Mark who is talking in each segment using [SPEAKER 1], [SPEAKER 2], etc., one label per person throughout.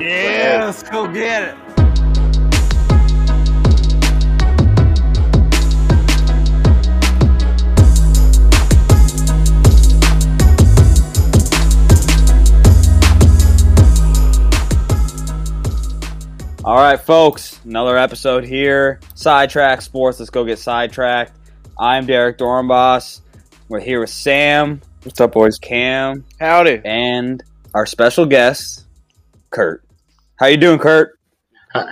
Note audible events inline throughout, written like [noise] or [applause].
[SPEAKER 1] Yeah, let's go get it. All right, folks, another episode here. Sidetrack Sports. Let's go get sidetracked. I'm Derek Dornbos. We're here with Sam,
[SPEAKER 2] What's up, boys?
[SPEAKER 1] Cam,
[SPEAKER 3] Howdy.
[SPEAKER 1] and our special guest, Kurt. How you doing, Kurt?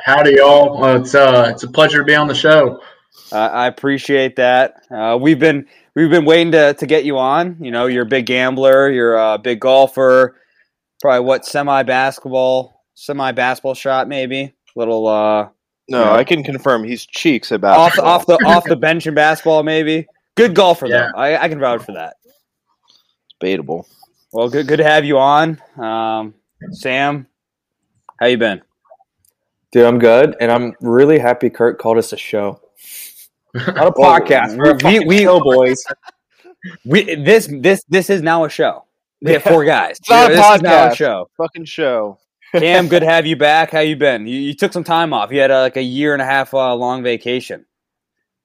[SPEAKER 4] Howdy, y'all. Well, it's uh, it's a pleasure to be on the show.
[SPEAKER 1] Uh, I appreciate that. Uh, we've been we've been waiting to, to get you on. You know, you're a big gambler. You're a big golfer. Probably what semi basketball, semi basketball shot, maybe little uh,
[SPEAKER 3] No,
[SPEAKER 1] Yeah.
[SPEAKER 3] I can confirm he's cheeks about
[SPEAKER 1] off the off the [laughs] bench in basketball, maybe. Good golfer
[SPEAKER 4] Yeah.
[SPEAKER 1] though. I, I can vouch for that.
[SPEAKER 3] It's debatable.
[SPEAKER 1] Well, good good to have you on, um, Sam. How you been?
[SPEAKER 2] Dude, I'm good, and I'm really happy Kurt called us a show. [laughs] Not a
[SPEAKER 1] Well,
[SPEAKER 2] podcast. We're
[SPEAKER 1] we-
[SPEAKER 2] fucking
[SPEAKER 1] we-
[SPEAKER 2] show, boys.
[SPEAKER 1] We this this this is now a show. We have four guys.
[SPEAKER 3] It's not a
[SPEAKER 1] this is now a
[SPEAKER 3] podcast.
[SPEAKER 1] show.
[SPEAKER 3] Fucking show.
[SPEAKER 1] Cam, good to [laughs] have you back. How you been? You, you took some time off. You had a, like a year and a half uh, long vacation,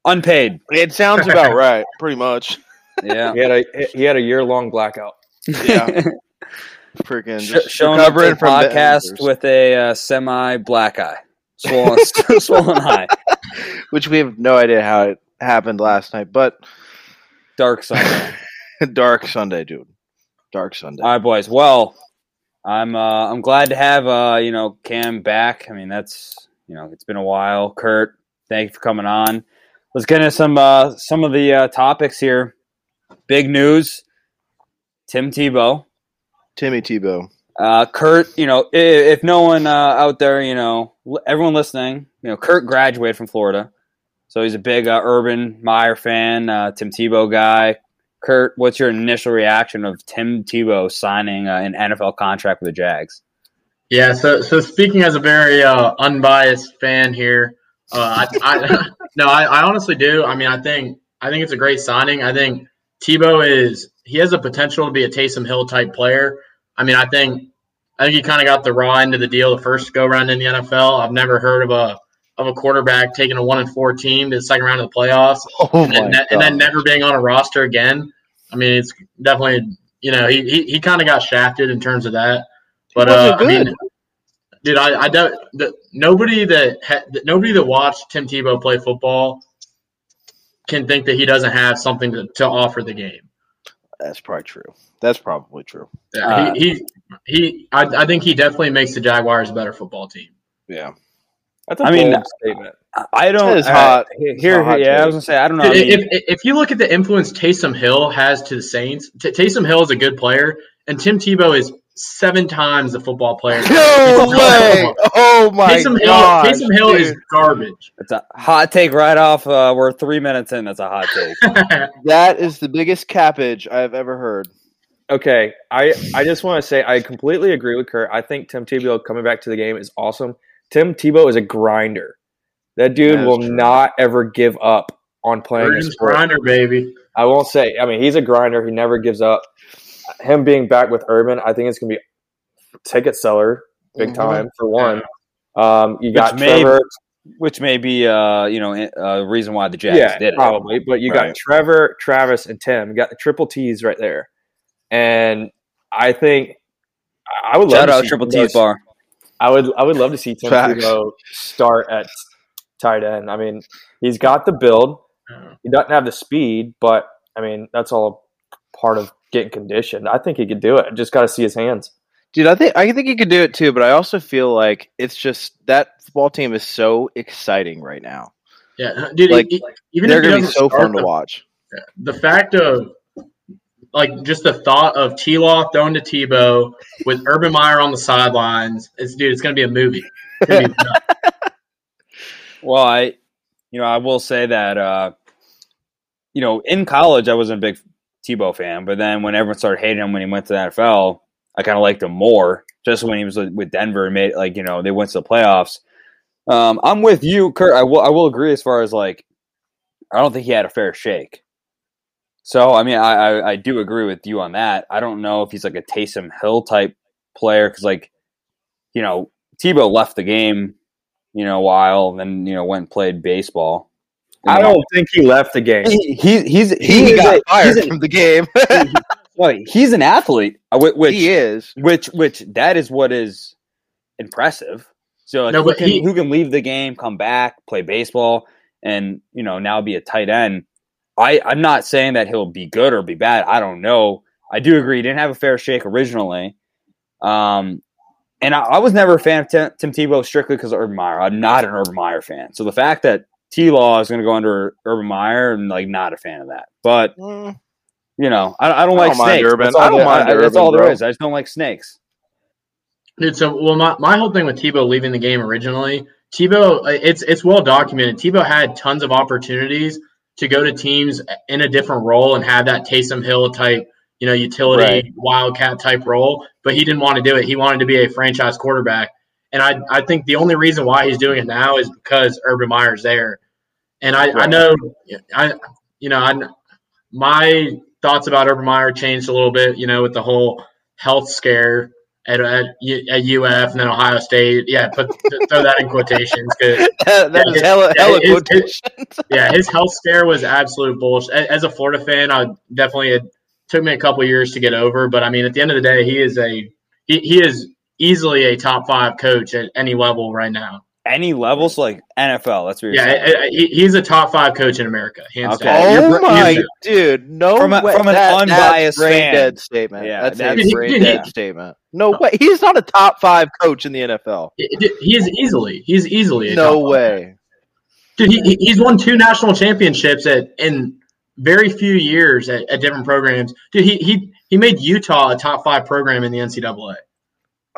[SPEAKER 1] unpaid.
[SPEAKER 3] It sounds about right, pretty much.
[SPEAKER 1] Yeah,
[SPEAKER 2] He had a he had a year long blackout.
[SPEAKER 3] Yeah. [laughs] Freaking
[SPEAKER 1] Sh- showing up to
[SPEAKER 3] from
[SPEAKER 1] podcast with a uh, semi black eye, swollen, [laughs] swollen eye, [laughs]
[SPEAKER 3] which we have no idea how it happened last night, but
[SPEAKER 1] dark Sunday. [laughs]
[SPEAKER 3] dark Sunday, dude. Dark Sunday.
[SPEAKER 1] All right, boys. Well, I'm uh, I'm glad to have uh, you know Cam back. I mean, that's you know it's been a while. Kurt, thank you for coming on. Let's get into some uh, some of the uh, topics here. Big news: Tim Tebow.
[SPEAKER 3] Timmy Tebow.
[SPEAKER 1] Uh, Kurt, you know, i- if no one uh, out there, you know, everyone listening, you know, Kurt graduated from Florida, so he's a big uh, Urban Meyer fan, uh, Tim Tebow guy. Kurt, what's your initial reaction of Tim Tebow signing uh, an NFL contract with the Jags?
[SPEAKER 4] Yeah. So, so speaking as a very uh, unbiased fan here, uh, I, I [laughs] no, I, I honestly do. I mean, I think I think it's a great signing. I think Tebow is he has the potential to be a Taysom Hill type player. I mean, I think I think he kind of got the raw end of the deal the first go round in the NFL. I've never heard of a of a quarterback taking a one and four team to the second round of the playoffs.
[SPEAKER 3] Oh
[SPEAKER 4] and, then, and then never being on a roster again. I mean, it's definitely you know he he, he kind of got shafted in terms of that. But uh, I mean, dude, I, I don't. The, nobody that, ha, nobody that watched Tim Tebow play football can think that he doesn't have something to, to offer the game.
[SPEAKER 3] That's probably true. That's probably true.
[SPEAKER 4] Yeah,
[SPEAKER 1] Uh,
[SPEAKER 4] he, he he. I, I think he definitely makes the Jaguars a better football team.
[SPEAKER 3] Yeah.
[SPEAKER 2] That's a
[SPEAKER 1] I mean,
[SPEAKER 2] statement.
[SPEAKER 1] I don't.
[SPEAKER 3] That is
[SPEAKER 1] uh. Here,
[SPEAKER 3] a hot
[SPEAKER 1] yeah, I was gonna say I don't know. I mean,
[SPEAKER 4] if, if you look at the influence Taysom Hill has to the Saints, T- Taysom Hill is a good player, and Tim Tebow is seven times the football player.
[SPEAKER 3] No way! Oh my
[SPEAKER 4] Taysom Hill,
[SPEAKER 3] god!
[SPEAKER 4] Taysom Hill is garbage.
[SPEAKER 1] it's a hot take right off. Uh, we're three minutes in. That's a hot take. [laughs]
[SPEAKER 3] That is the biggest cappage I've ever heard.
[SPEAKER 2] Okay, I I just want to say I completely agree with Kurt. I think Tim Tebow coming back to the game is awesome. Tim Tebow is a grinder. That dude
[SPEAKER 3] That is
[SPEAKER 2] will
[SPEAKER 3] true.
[SPEAKER 2] not ever give up on playing a sport.
[SPEAKER 4] grinder, baby.
[SPEAKER 2] I won't say. I mean, he's a grinder. He never gives up. Him being back with Urban, I think it's going to be ticket seller big
[SPEAKER 3] Mhm.
[SPEAKER 2] time for one. Um, you got
[SPEAKER 1] may-
[SPEAKER 2] Trevor.
[SPEAKER 1] Which may be, uh, you know, a reason why the Jags
[SPEAKER 2] yeah,
[SPEAKER 1] did it.
[SPEAKER 2] probably. But you
[SPEAKER 3] Right.
[SPEAKER 2] got Trevor, Travis, and Tim. You got the triple T's right there, and I think I would love
[SPEAKER 1] Shout
[SPEAKER 2] to
[SPEAKER 1] out
[SPEAKER 2] see
[SPEAKER 1] Triple T's bar.
[SPEAKER 2] I would I would love to see Tim
[SPEAKER 3] Facts.
[SPEAKER 2] Tebow start at tight end. I mean, he's got the build. He doesn't have the speed, but I mean, that's all part of getting conditioned. I think he could do it. Just got to see his hands.
[SPEAKER 3] Dude, I think I think he could do it too, but I also feel like it's just that football team is so exciting right now.
[SPEAKER 4] Yeah, dude.
[SPEAKER 3] Like,
[SPEAKER 4] e- even
[SPEAKER 3] They're
[SPEAKER 4] if
[SPEAKER 3] going to be so
[SPEAKER 4] start
[SPEAKER 3] fun to watch.
[SPEAKER 4] the fact of like just the thought of T Law thrown to Tebow with Urban Meyer on the sidelines, it's dude, it's gonna be a movie. Be. [laughs]
[SPEAKER 1] Well, I, you know, I will say that, uh, you know, in college I wasn't a big Tebow fan, but then when everyone started hating him when he went to the NFL, I kind of liked him more. Just when he was with Denver and made like you know they went to the playoffs. Um, I'm with you, Kurt. I will I will agree as far as like I don't think he had a fair shake. So I mean I I, I do agree with you on that. I don't know if he's like a Taysom Hill type player because like you know Tebow left the game, you know, a while, and then you know went and played baseball.
[SPEAKER 2] I don't think he left the game.
[SPEAKER 1] He, he he's
[SPEAKER 3] He,
[SPEAKER 1] he
[SPEAKER 3] got
[SPEAKER 1] a-
[SPEAKER 3] fired
[SPEAKER 1] he's, an,
[SPEAKER 3] from the game. [laughs]
[SPEAKER 1] well, he's an athlete, uh, which
[SPEAKER 3] he is.
[SPEAKER 1] which which that is what is impressive. So like,
[SPEAKER 4] No,
[SPEAKER 1] who can
[SPEAKER 4] he-
[SPEAKER 1] who can leave the game, come back, play baseball, and you know now be a tight end. I I'm not saying that he'll be good or be bad. I don't know. I do agree he didn't have a fair shake originally. Um, and I, I was never a fan of Tim, Tim Tebow strictly because of Urban Meyer. I'm not an Urban Meyer fan. So the fact that T Law is going to go under Urban Meyer, I'm like not a fan of that. But
[SPEAKER 3] Mm,
[SPEAKER 1] you know, I, I don't
[SPEAKER 3] I
[SPEAKER 1] like
[SPEAKER 3] don't mind
[SPEAKER 1] snakes.
[SPEAKER 3] Urban.
[SPEAKER 1] That's all
[SPEAKER 3] I don't
[SPEAKER 1] there-
[SPEAKER 3] mind
[SPEAKER 1] That's
[SPEAKER 3] Urban,
[SPEAKER 1] all there
[SPEAKER 3] bro.
[SPEAKER 1] is. I just don't like snakes.
[SPEAKER 4] Dude, so well, my, my whole thing with Tebow leaving the game originally, Tebow, uh, it's it's well documented. Tebow had tons of opportunities to go to teams in a different role and have that Taysom Hill type, you know, utility
[SPEAKER 1] Right.
[SPEAKER 4] wildcat type role, but he didn't want to do it. He wanted to be a franchise quarterback, and I I think the only reason why he's doing it now is because Urban Meyer's there, and I I know I you know I my thoughts about Urban Meyer changed a little bit, you know, with the whole health scare at, at, at UF and then Ohio State. Yeah, put throw that in quotations. 'cause, [laughs]
[SPEAKER 3] that is
[SPEAKER 4] Yeah,
[SPEAKER 3] hella,
[SPEAKER 4] yeah,
[SPEAKER 3] hella
[SPEAKER 4] it is-
[SPEAKER 3] quotations. [laughs]
[SPEAKER 4] yeah, his health scare was absolute bullshit. As a Florida fan, I definitely it took me a couple years to get over. But I mean, at the end of the day, he is a he, he is easily a top five coach at any level right now.
[SPEAKER 1] Any levels like NFL. That's what you're
[SPEAKER 4] Yeah,
[SPEAKER 1] saying.
[SPEAKER 4] I- I- he, he's a top five coach in America, hands
[SPEAKER 1] Okay.
[SPEAKER 4] down.
[SPEAKER 3] Oh
[SPEAKER 1] You're
[SPEAKER 3] my
[SPEAKER 4] you're-
[SPEAKER 3] dude! No
[SPEAKER 1] From a-
[SPEAKER 3] way.
[SPEAKER 1] from an
[SPEAKER 3] That-
[SPEAKER 1] unbiased
[SPEAKER 3] brain dead statement.
[SPEAKER 1] Yeah,
[SPEAKER 3] that's,
[SPEAKER 1] that's-
[SPEAKER 3] a brain
[SPEAKER 4] Yeah.
[SPEAKER 3] dead [laughs] statement. No oh. way. He's not a top five coach in the NFL.
[SPEAKER 4] He is easily he's easily a
[SPEAKER 3] No
[SPEAKER 4] top five.
[SPEAKER 3] way.
[SPEAKER 4] Dude, he, he- he's won two national championships at in very few years at, at different programs. Dude, he, he he made Utah a top five program in the NCAA.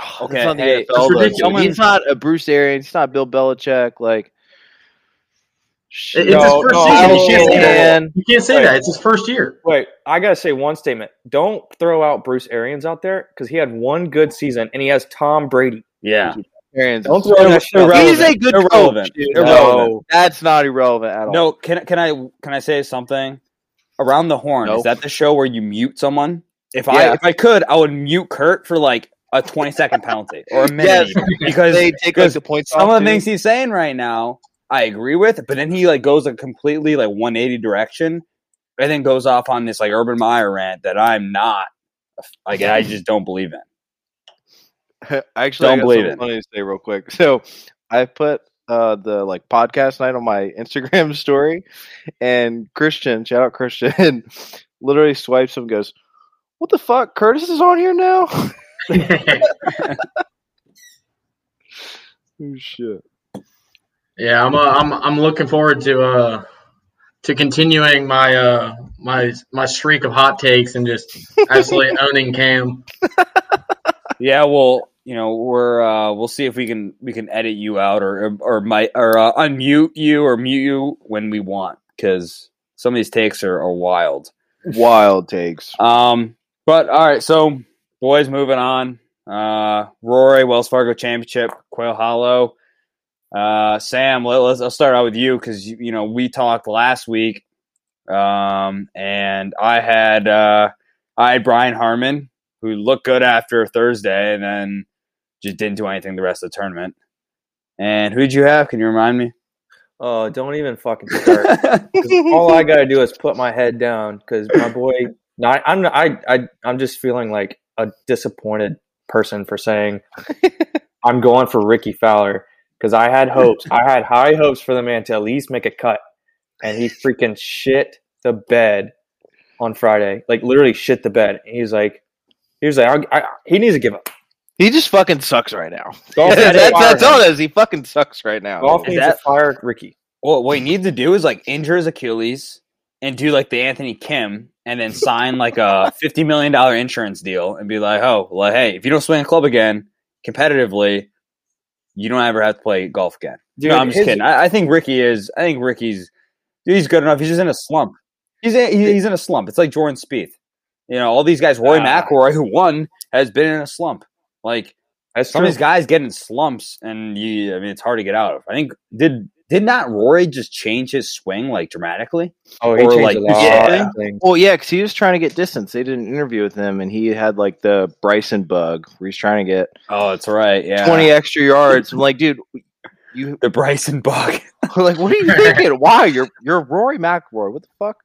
[SPEAKER 3] Oh,
[SPEAKER 1] Okay,
[SPEAKER 3] that's not the
[SPEAKER 1] hey,
[SPEAKER 3] NFL,
[SPEAKER 4] that's
[SPEAKER 3] though.
[SPEAKER 4] ridiculous.
[SPEAKER 3] He's not a Bruce Arians. He's not Bill Belichick. Like, shit.
[SPEAKER 4] It's his first
[SPEAKER 2] no,
[SPEAKER 4] season. You can't, say that.
[SPEAKER 3] man.
[SPEAKER 4] you can't say
[SPEAKER 2] Wait.
[SPEAKER 4] that. It's his first year.
[SPEAKER 2] Wait, I gotta say one statement. Don't throw out Bruce Arians out there because he had one good season and he has Tom Brady.
[SPEAKER 1] Yeah.
[SPEAKER 3] Arians.
[SPEAKER 2] Don't throw
[SPEAKER 1] They're-
[SPEAKER 2] that shit
[SPEAKER 1] they're
[SPEAKER 2] out there.
[SPEAKER 3] He's a good
[SPEAKER 1] Irrelevant.
[SPEAKER 3] coach. dude.
[SPEAKER 1] Irrelevant.
[SPEAKER 3] No, that's not irrelevant at all.
[SPEAKER 1] No, can can I can I say something? Around the horn
[SPEAKER 3] No.
[SPEAKER 1] is that the show where you mute someone? If I if I could, I would mute Kurt for like a twenty second penalty or a [laughs] minute
[SPEAKER 3] Yes.
[SPEAKER 1] because
[SPEAKER 3] they take like the points
[SPEAKER 1] some of the things he's saying right now I agree with, but then he like goes a completely like one eighty direction, and then goes off on this like Urban Meyer rant that I'm not like I just don't believe in. [laughs]
[SPEAKER 3] Actually,
[SPEAKER 1] Don't
[SPEAKER 3] I
[SPEAKER 1] believe it.
[SPEAKER 3] funny to say real quick. [laughs] So I put uh, the like podcast night on my Instagram story, and Christian, shout out Christian, literally swipes him, and goes, "What the fuck? Curtis is on here now." [laughs] oh shit!
[SPEAKER 4] yeah, I'm uh, I'm I'm looking forward to uh to continuing my uh my my streak of hot takes and just absolutely [laughs] owning Cam.
[SPEAKER 1] Yeah, well, you know, we're uh, we'll see if we can we can edit you out or or my or uh, unmute you or mute you when we want because some of these takes are, are wild.
[SPEAKER 3] Wild takes.
[SPEAKER 1] Um, but all right, so boys, moving on. Uh, Rory Wells Fargo Championship, Quail Hollow. Uh, Sam, let, let's I'll start out with you because you, you know we talked last week, um, and I had uh, I had Brian Harman who looked good after Thursday and then just didn't do anything the rest of the tournament. And who did you have? Can you remind me?
[SPEAKER 2] Oh, don't even fucking start. [laughs] all I gotta do is put my head down because my boy. No, I, I'm I I I'm just feeling like a disappointed person for saying [laughs] I'm going for Rickie Fowler because I had hopes. I had high hopes for the man to at least make a cut, and he freaking shit the bed on Friday. Like literally shit the bed. He's like, he was like, I, I, he needs to give up.
[SPEAKER 3] He just fucking sucks right now.
[SPEAKER 2] Golf [laughs]
[SPEAKER 3] that's
[SPEAKER 2] needs
[SPEAKER 3] that's all
[SPEAKER 2] him.
[SPEAKER 3] it is. He fucking sucks right now.
[SPEAKER 2] Golf
[SPEAKER 1] Is
[SPEAKER 2] needs
[SPEAKER 1] that-
[SPEAKER 2] to fire Ricky.
[SPEAKER 1] Well, what he needs to do is like injure his Achilles and do like the Anthony Kim and then sign like a [laughs] fifty million dollar insurance deal and be like, oh, well, hey, if you don't swing a club again competitively, you don't ever have to play golf again.
[SPEAKER 2] Dude,
[SPEAKER 1] no, I'm just
[SPEAKER 2] his-
[SPEAKER 1] kidding. I, I think Ricky is. I think Ricky's. Dude, he's good enough. He's just in a slump. He's in, he's in a slump. It's like Jordan Spieth. You know, all these guys. Roy
[SPEAKER 2] Ah.
[SPEAKER 1] McIlroy, who won, has been in a slump. Like some
[SPEAKER 2] true.
[SPEAKER 1] of these guys get in slumps, and you. I mean, it's hard to get out of. I think did did not Rory just change his swing like dramatically?
[SPEAKER 2] Oh, he
[SPEAKER 1] Or,
[SPEAKER 2] changed
[SPEAKER 1] like,
[SPEAKER 2] a lot
[SPEAKER 3] yeah. Well, yeah, because he was trying to get distance. They did an interview with him, and he had like the Bryson bug, where he's trying to get
[SPEAKER 1] Oh, that's right. Yeah,
[SPEAKER 3] twenty extra yards. I'm like, dude, you
[SPEAKER 1] the Bryson bug. [laughs]
[SPEAKER 3] like, what are you thinking? Why you're you're Rory McIlroy? What the fuck?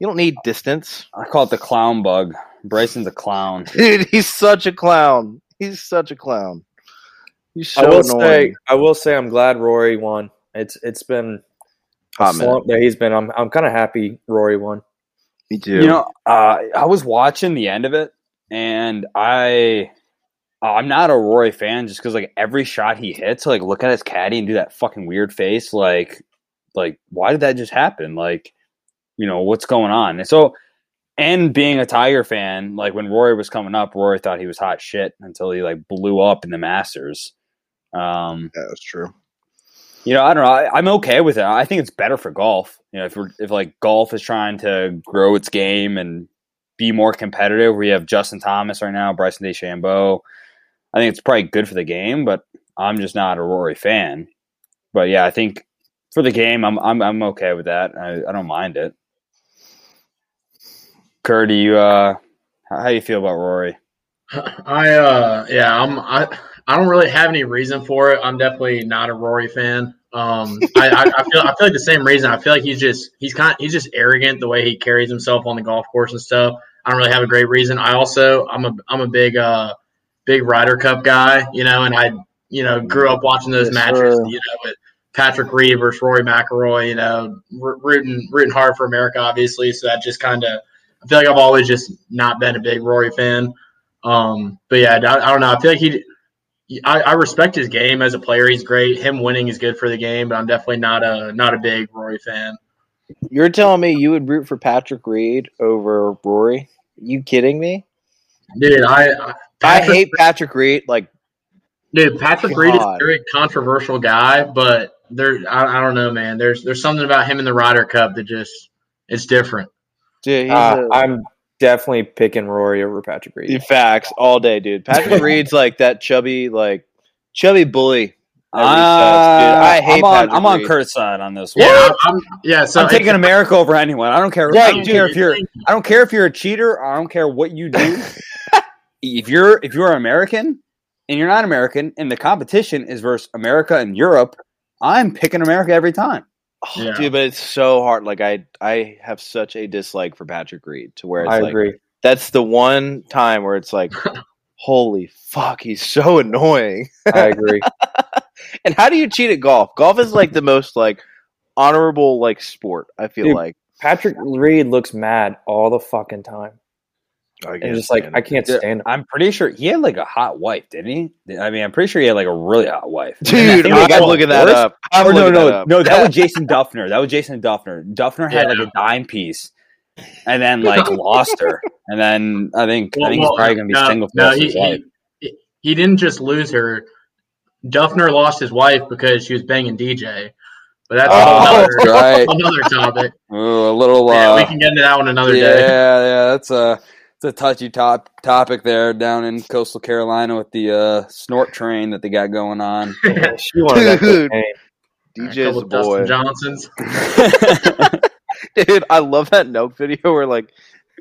[SPEAKER 3] You don't need distance,
[SPEAKER 1] I call it the clown bug. Bryson's a clown. [laughs]
[SPEAKER 3] dude. He's such a clown. He's such a clown. He's so
[SPEAKER 2] I will
[SPEAKER 3] annoying.
[SPEAKER 2] say, I will say, I'm glad Rory won. It's it's been a
[SPEAKER 3] Hot
[SPEAKER 2] slump that he's been. I'm I'm kind of happy Rory won.
[SPEAKER 3] Me too.
[SPEAKER 1] You know, uh, I was watching the end of it, and I, I'm not a Rory fan just because like every shot he hits, like look at his caddy and do that fucking weird face, like, like why did that just happen? Like, you know what's going on? And so, and being a Tiger fan, like when Rory was coming up, Rory thought he was hot shit until he like blew up in the Masters. Um,
[SPEAKER 3] yeah, that's true.
[SPEAKER 1] You know, I don't know. I, I'm okay with it. I think it's better for golf. You know, if we're, if like golf is trying to grow its game and be more competitive, we have Justin Thomas right now, Bryson DeChambeau. I think it's probably good for the game, but I'm just not a Rory fan. But yeah, I think for the game, I'm I'm I'm okay with that. I, I don't mind it. Kurt, do you uh, how how you feel about Rory?
[SPEAKER 4] I uh yeah, I'm I I don't really have any reason for it. I'm definitely not a Rory fan. Um, I, I, I feel I feel like the same reason. I feel like he's just he's kind he's just arrogant the way he carries himself on the golf course and stuff. I don't really have a great reason. I also I'm a I'm a big uh big Ryder Cup guy, you know, and I you know grew up watching those
[SPEAKER 3] Yes,
[SPEAKER 4] matches,
[SPEAKER 3] sir.
[SPEAKER 4] you know, with Patrick Reed versus Rory McIlroy, you know, r- rooting rooting hard for America, obviously. So that just kind of I feel like I've always just not been a big Rory fan. Um, but yeah, I, I don't know. I feel like he. I, I respect his game as a player. He's great. Him winning is good for the game, but I'm definitely not a not a big Rory fan.
[SPEAKER 3] You're telling me you would root for Patrick Reed over Rory? You kidding me?
[SPEAKER 4] Dude, I I,
[SPEAKER 3] I hate Patrick Reed. Like,
[SPEAKER 4] Dude, Patrick Reed is a very controversial guy, but there I, I don't know, man. There's there's something about him in the Ryder Cup that just it's different.
[SPEAKER 3] dude, he's
[SPEAKER 2] Uh,
[SPEAKER 3] a-
[SPEAKER 2] I'm definitely picking Rory over Patrick Reed.
[SPEAKER 3] Dude, facts all day, dude. Patrick [laughs] Reed's like that chubby, like chubby bully.
[SPEAKER 1] Uh,
[SPEAKER 3] resets. I hate
[SPEAKER 1] I'm on
[SPEAKER 3] Patrick
[SPEAKER 1] I'm on
[SPEAKER 3] Reed.
[SPEAKER 1] Kurt's side on this one.
[SPEAKER 4] Yeah, I'm, yeah. So
[SPEAKER 1] I'm taking America over anyone. I don't care. I don't
[SPEAKER 3] dude.
[SPEAKER 1] care if you're. I don't care if you're a cheater. I don't care what you do. [laughs] if you're if you're American and you're not American, and the competition is versus America and Europe, I'm picking America every time.
[SPEAKER 3] Oh,
[SPEAKER 4] Yeah.
[SPEAKER 3] Dude, but it's so hard. Like I, I have such a dislike for Patrick Reed to where it's
[SPEAKER 2] I
[SPEAKER 3] like
[SPEAKER 2] agree.
[SPEAKER 3] that's the one time where it's like, [laughs] holy fuck, he's so [laughs] annoying.
[SPEAKER 2] I agree. [laughs]
[SPEAKER 3] And how do you cheat at golf? Golf is like the most like honorable like sport. I feel
[SPEAKER 2] Dude,
[SPEAKER 3] like.
[SPEAKER 2] Patrick Reed looks mad all the fucking time, and just like I can't stand him.
[SPEAKER 1] I'm pretty sure he had like a hot wife, didn't he? I mean, I'm pretty sure he had like a really hot wife.
[SPEAKER 3] Dude,
[SPEAKER 1] think they got
[SPEAKER 3] I'm looking that
[SPEAKER 1] divorced.
[SPEAKER 3] up. I'm
[SPEAKER 1] Or no, no,
[SPEAKER 3] that up.
[SPEAKER 1] no. That was Jason Dufner. That was Jason Dufner. Dufner had
[SPEAKER 4] Yeah.
[SPEAKER 1] like a dime piece, and then [laughs] like lost her, and then I think I think
[SPEAKER 4] well,
[SPEAKER 1] he's probably gonna be
[SPEAKER 4] no,
[SPEAKER 1] single for
[SPEAKER 4] no,
[SPEAKER 1] the
[SPEAKER 4] he,
[SPEAKER 1] life.
[SPEAKER 4] he, he didn't just lose her. Dufner lost his wife because she was banging DJ. But that's
[SPEAKER 1] Oh,
[SPEAKER 4] another,
[SPEAKER 1] right.
[SPEAKER 4] another topic.
[SPEAKER 1] Ooh, a little.
[SPEAKER 4] yeah,
[SPEAKER 1] Uh,
[SPEAKER 4] we can get into that one another
[SPEAKER 1] yeah,
[SPEAKER 4] day.
[SPEAKER 1] yeah, yeah, that's a it's a touchy top topic there down in coastal Carolina with the uh, snort train that they got going on. [laughs]
[SPEAKER 2] she wanted
[SPEAKER 3] Dude.
[SPEAKER 2] cocaine.
[SPEAKER 4] A
[SPEAKER 3] DJ's
[SPEAKER 4] couple
[SPEAKER 3] a
[SPEAKER 4] Dustin
[SPEAKER 3] boy.
[SPEAKER 4] Johnsons. [laughs]
[SPEAKER 3] Dude, I love that Nope video where like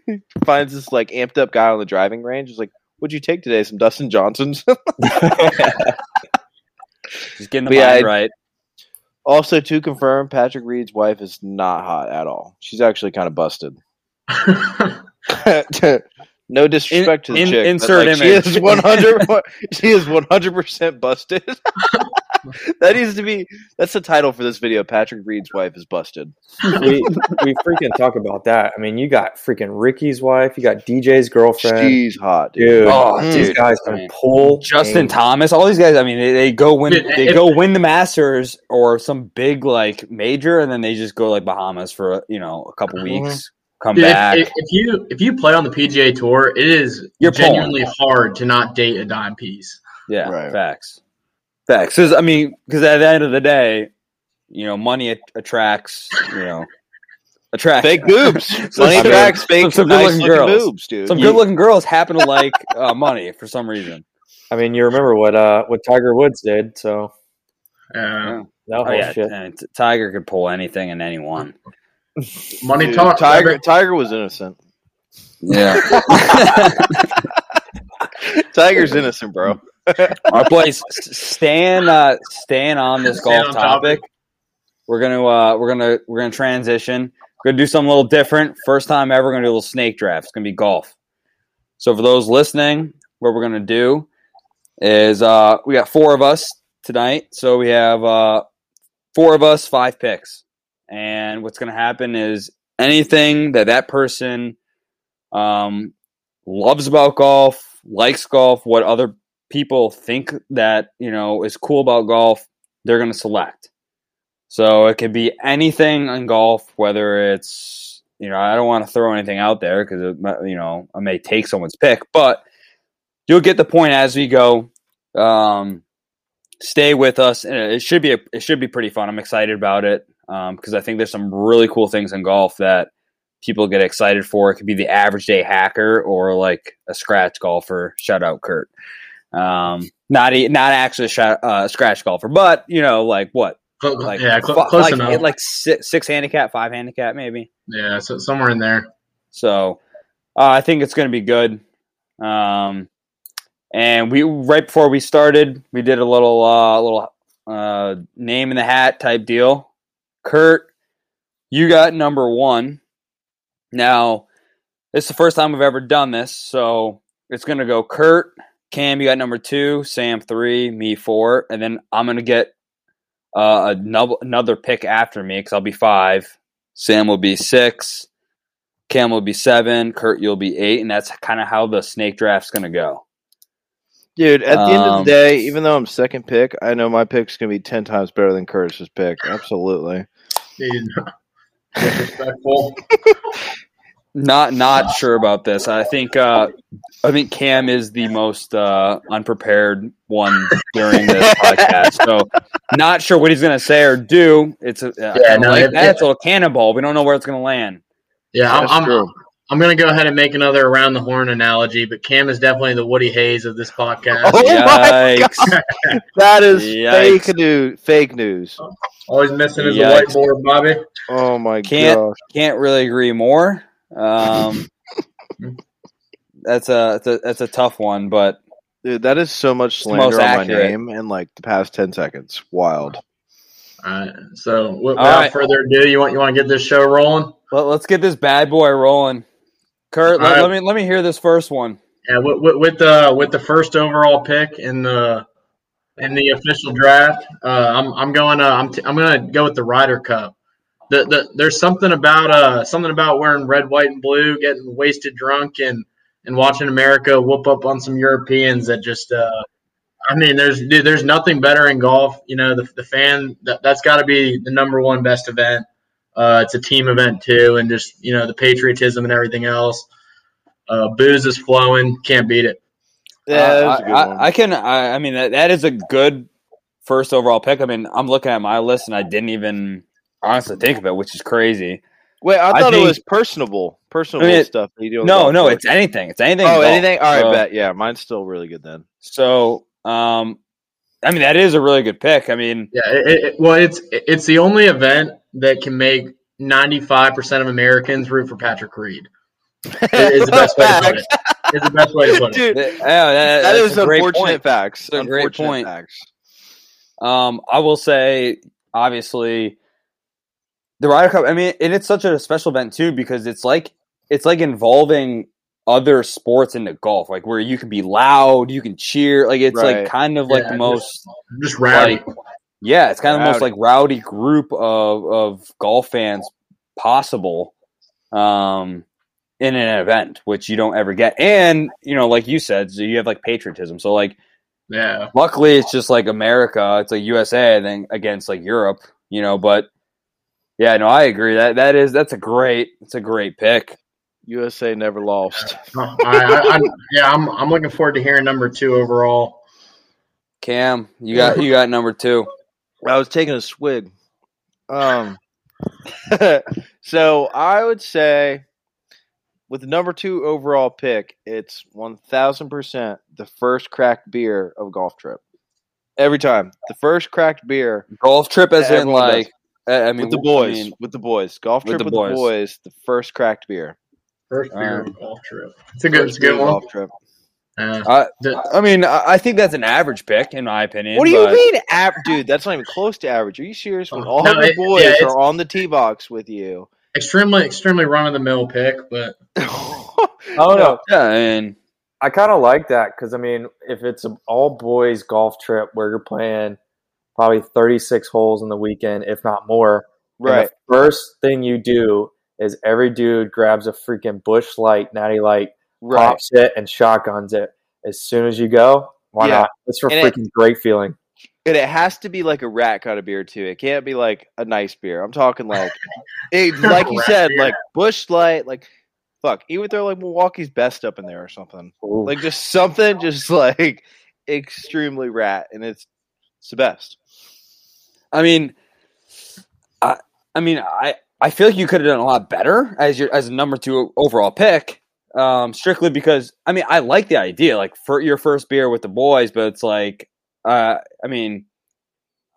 [SPEAKER 3] he finds this like amped up guy on the driving range. He's like, "What'd you take today? Some Dustin Johnsons." [laughs]
[SPEAKER 1] Just getting the
[SPEAKER 3] But yeah,
[SPEAKER 1] mind
[SPEAKER 3] I-
[SPEAKER 1] right.
[SPEAKER 3] also, to confirm, Patrick Reed's wife is not hot at all. She's actually kind of busted. [laughs] no disrespect to the
[SPEAKER 1] In-
[SPEAKER 3] chick.
[SPEAKER 1] insert
[SPEAKER 3] like,
[SPEAKER 1] image.
[SPEAKER 3] She is one hundred. [laughs] She is one hundred percent busted. [laughs] that needs to be. That's the title for this video. Patrick Reed's wife is busted.
[SPEAKER 2] we we freaking talk about that. I mean, you got freaking Ricky's wife, you got DJ's girlfriend.
[SPEAKER 3] She's hot, dude.
[SPEAKER 2] Dude,
[SPEAKER 1] Oh,
[SPEAKER 2] these guys
[SPEAKER 1] I
[SPEAKER 2] can
[SPEAKER 1] mean,
[SPEAKER 2] pull.
[SPEAKER 1] Justin
[SPEAKER 2] game.
[SPEAKER 1] Thomas, all these guys. I mean, they, they go win. They go win the Masters or some big like major, and then they just go like Bahamas for you know a couple
[SPEAKER 3] Mhm.
[SPEAKER 1] weeks, come
[SPEAKER 4] Dude, if,
[SPEAKER 1] back.
[SPEAKER 4] if, if you if you play on the PGA Tour, it is
[SPEAKER 1] You're pulling.
[SPEAKER 4] genuinely hard to not date a dime piece.
[SPEAKER 1] yeah,
[SPEAKER 3] Right.
[SPEAKER 1] facts, facts. 'Cause, I mean, because at the end of the day, you know, money at- attracts. You know, [laughs] attracts
[SPEAKER 3] Fake boobs. [laughs]
[SPEAKER 1] So
[SPEAKER 3] Money
[SPEAKER 1] some-
[SPEAKER 3] tracks fake
[SPEAKER 1] some- some
[SPEAKER 3] nice
[SPEAKER 1] good-looking
[SPEAKER 3] looking
[SPEAKER 1] girls.
[SPEAKER 3] boobs, dude.
[SPEAKER 1] Some good-looking girls happen to like uh, money for some reason.
[SPEAKER 2] I mean, you remember what uh what Tiger Woods did, so
[SPEAKER 4] Uh,
[SPEAKER 2] No
[SPEAKER 1] Oh, yeah,
[SPEAKER 2] shit.
[SPEAKER 1] and Tiger could pull anything and anyone.
[SPEAKER 4] Money
[SPEAKER 3] Dude,
[SPEAKER 4] talks.
[SPEAKER 3] Tiger,
[SPEAKER 4] baby.
[SPEAKER 3] Tiger was innocent.
[SPEAKER 1] Yeah. [laughs]
[SPEAKER 3] Tiger's innocent, bro. [laughs]
[SPEAKER 1] Our place staying uh staying on this
[SPEAKER 4] Staying
[SPEAKER 1] golf
[SPEAKER 4] on topic.
[SPEAKER 1] topic. We're gonna uh we're gonna we're gonna transition. We're gonna do something a little different. First time ever, we're gonna do a little snake draft. It's gonna be golf. So for those listening, what we're gonna do is uh we got four of us tonight. So we have uh four of us, five picks. And what's gonna happen is anything that that person um loves about golf, likes golf, what other people think that you know is cool about golf, they're going to select. So it could be anything in golf, whether it's you know I don't want to throw anything out there because you know I may take someone's pick, but you'll get the point as we go. Um, stay with us, it should be a, it should be pretty fun. I'm excited about it because I think there's some really cool things in golf that people get excited for. It could be the average day hacker or like a scratch golfer. Shout out Kurt. Um, not e- not actually a shot, uh, scratch golfer, but you know, like what, like
[SPEAKER 4] yeah, cl- close
[SPEAKER 1] like,
[SPEAKER 4] enough.
[SPEAKER 1] like six, six handicap, five handicap, maybe.
[SPEAKER 4] yeah, so somewhere in there.
[SPEAKER 1] So uh, I think it's going to be good. Um, and we right before we started, we did a little uh, little uh, name in the hat type deal. Kurt, you got number one. Now, is the first time we've ever done this, so it's going to go Kurt, Cam, you got number two, Sam three, me four, and then I'm going to get uh, another another pick after me because I'll be five. Sam will be six. Cam will be seven. Kurt, you'll be eight, and that's kind of how the snake draft's going to go.
[SPEAKER 3] Dude, at the end of
[SPEAKER 1] Um,
[SPEAKER 3] the day, even though I'm second pick, I know my pick's gonna be ten times better than Curtis's pick. Absolutely. [laughs]
[SPEAKER 4] Disrespectful.
[SPEAKER 1] Not not sure about this. I think uh, I think Cam is the most uh, unprepared one during this [laughs] podcast. So not sure what he's going to say or do. It's a
[SPEAKER 4] Yeah, no,
[SPEAKER 1] like
[SPEAKER 4] it-
[SPEAKER 1] that. It's a little cannonball. We don't know where it's going to land.
[SPEAKER 4] Yeah,
[SPEAKER 3] That's
[SPEAKER 4] I'm,
[SPEAKER 3] true.
[SPEAKER 4] I'm going to go ahead and make another around the horn analogy, but Cam is definitely the Woody Hayes of this podcast.
[SPEAKER 3] Oh my
[SPEAKER 1] Yikes! [laughs]
[SPEAKER 3] That is
[SPEAKER 1] Yikes.
[SPEAKER 3] fake news. Fake news.
[SPEAKER 4] Always missing his
[SPEAKER 1] Yikes.
[SPEAKER 4] whiteboard, Bobby.
[SPEAKER 3] Oh my
[SPEAKER 1] Can't-
[SPEAKER 3] gosh.
[SPEAKER 1] Can't really agree more. Um, [laughs] that's a, that's a that's a tough one, but
[SPEAKER 3] Dude, that is so much
[SPEAKER 1] the
[SPEAKER 3] slander on my name in like the past ten seconds. Wild.
[SPEAKER 4] All right. So without
[SPEAKER 1] right.
[SPEAKER 4] further ado, you want you want to get this show rolling?
[SPEAKER 1] Well, let, us get this bad boy rolling. Kurt, let,
[SPEAKER 4] right.
[SPEAKER 1] let me let me hear this first one.
[SPEAKER 4] Yeah, with, with, with the with the first overall pick in the in the official draft, uh, I'm I'm going. Uh, I'm t- I'm going to go with the Ryder Cup. The, the there's something about uh something about wearing red, white, and blue, getting wasted drunk, and and watching America whoop up on some Europeans that just. Uh, I mean, there's dude, there's nothing better in golf. You know, the, the fan that that's got to be the number one best event. Uh, it's a team event too, and just you know the patriotism and everything else. Uh, booze is flowing, can't beat it.
[SPEAKER 3] Yeah,
[SPEAKER 1] Uh, I. I, I can. I, I mean, that, that is a good first overall pick. I mean, I'm looking at my list and I didn't even honestly think of it, which is crazy.
[SPEAKER 3] Wait, I
[SPEAKER 1] I
[SPEAKER 3] thought
[SPEAKER 1] think-
[SPEAKER 3] it was personable. Personable
[SPEAKER 1] I mean,
[SPEAKER 3] stuff that you do.
[SPEAKER 1] No, no,
[SPEAKER 3] course.
[SPEAKER 1] it's anything. It's anything.
[SPEAKER 3] Oh, anything? All right,
[SPEAKER 1] So-
[SPEAKER 3] bet. Yeah, mine's still really good then.
[SPEAKER 1] So, um, I mean, that is a really good pick. I mean,
[SPEAKER 4] Yeah, it, it, well, it's it's the only event that can make 95% of Americans root for Patrick Reed. Is the best way to put it. Is the best way to put it. [laughs]
[SPEAKER 3] Dude,
[SPEAKER 1] yeah, that,
[SPEAKER 3] that
[SPEAKER 1] that's a great
[SPEAKER 3] unfortunate
[SPEAKER 1] point.
[SPEAKER 3] facts.
[SPEAKER 1] That's a great point.
[SPEAKER 3] Facts.
[SPEAKER 1] Um, I will say, obviously, the Ryder Cup. I mean, and it's such a special event too because it's like it's like involving other sports into golf, like where you can be loud, you can cheer, like it's
[SPEAKER 3] Right.
[SPEAKER 1] like kind of like the most
[SPEAKER 4] Just rowdy.
[SPEAKER 1] like yeah, it's kind of the most like rowdy group of of golf fans possible um in an event which you don't ever get and you know like you said so you have like patriotism so like
[SPEAKER 4] yeah.
[SPEAKER 1] luckily it's just like america it's like usa and then against like europe you know but yeah no i agree that that is that's a great it's a great pick
[SPEAKER 3] USA never lost.
[SPEAKER 4] I, I, I'm, yeah, I'm, I'm looking forward to hearing number two overall.
[SPEAKER 1] cam you got you got number two
[SPEAKER 3] I was taking a swig. Um, [laughs] so I would say with the number two overall pick, it's one thousand percent the first cracked beer of golf trip. Every time. The first cracked beer
[SPEAKER 1] Golf trip, as in
[SPEAKER 3] Everyone does.
[SPEAKER 1] like, I I mean,
[SPEAKER 3] with the
[SPEAKER 1] I
[SPEAKER 3] boys.
[SPEAKER 1] mean,
[SPEAKER 3] with the boys. Golf
[SPEAKER 1] with
[SPEAKER 3] trip
[SPEAKER 1] the
[SPEAKER 3] with
[SPEAKER 1] boys.
[SPEAKER 3] the boys. The first cracked beer.
[SPEAKER 4] First beer
[SPEAKER 1] Alright.
[SPEAKER 4] golf trip. It's a good, it's a good
[SPEAKER 3] beer
[SPEAKER 4] one.
[SPEAKER 3] golf trip.
[SPEAKER 4] Uh,
[SPEAKER 1] I, I mean, I I think that's an average pick in my opinion.
[SPEAKER 3] What do you
[SPEAKER 1] but-
[SPEAKER 3] mean, ab- dude? That's not even close to average. Are you serious? When
[SPEAKER 4] Oh,
[SPEAKER 3] all
[SPEAKER 4] no,
[SPEAKER 3] the boys
[SPEAKER 4] yeah,
[SPEAKER 3] are on the tee box with you.
[SPEAKER 4] extremely, extremely run of the mill pick, but [laughs]
[SPEAKER 2] Oh no,
[SPEAKER 1] Yeah, and
[SPEAKER 2] I kind of like that because I mean, if it's an all boys golf trip where you're playing probably 36 holes in the weekend, if not more,
[SPEAKER 3] right.
[SPEAKER 2] the first thing you do is every dude grabs a freaking busch light, natty light,
[SPEAKER 3] Right.
[SPEAKER 2] pops it, and shotguns it as soon as you go. Why
[SPEAKER 3] Yeah.
[SPEAKER 2] not? It's for
[SPEAKER 3] And it-
[SPEAKER 2] freaking great feeling.
[SPEAKER 3] And it has to be like a rat kind of beer too. It can't be like a nice beer. I'm talking like, [laughs] it, like you said,
[SPEAKER 4] beer.
[SPEAKER 3] like Busch Light, like fuck. Even throw like Milwaukee's Best up in there or something.
[SPEAKER 2] Ooh.
[SPEAKER 3] Like just something, just [laughs] like extremely rat, and it's it's the best.
[SPEAKER 1] I mean, I, I mean, I, I feel like you could have done a lot better as your as a number two overall pick. Um, strictly because I mean, I like the idea, like for your first beer with the boys, but it's like, uh, I mean,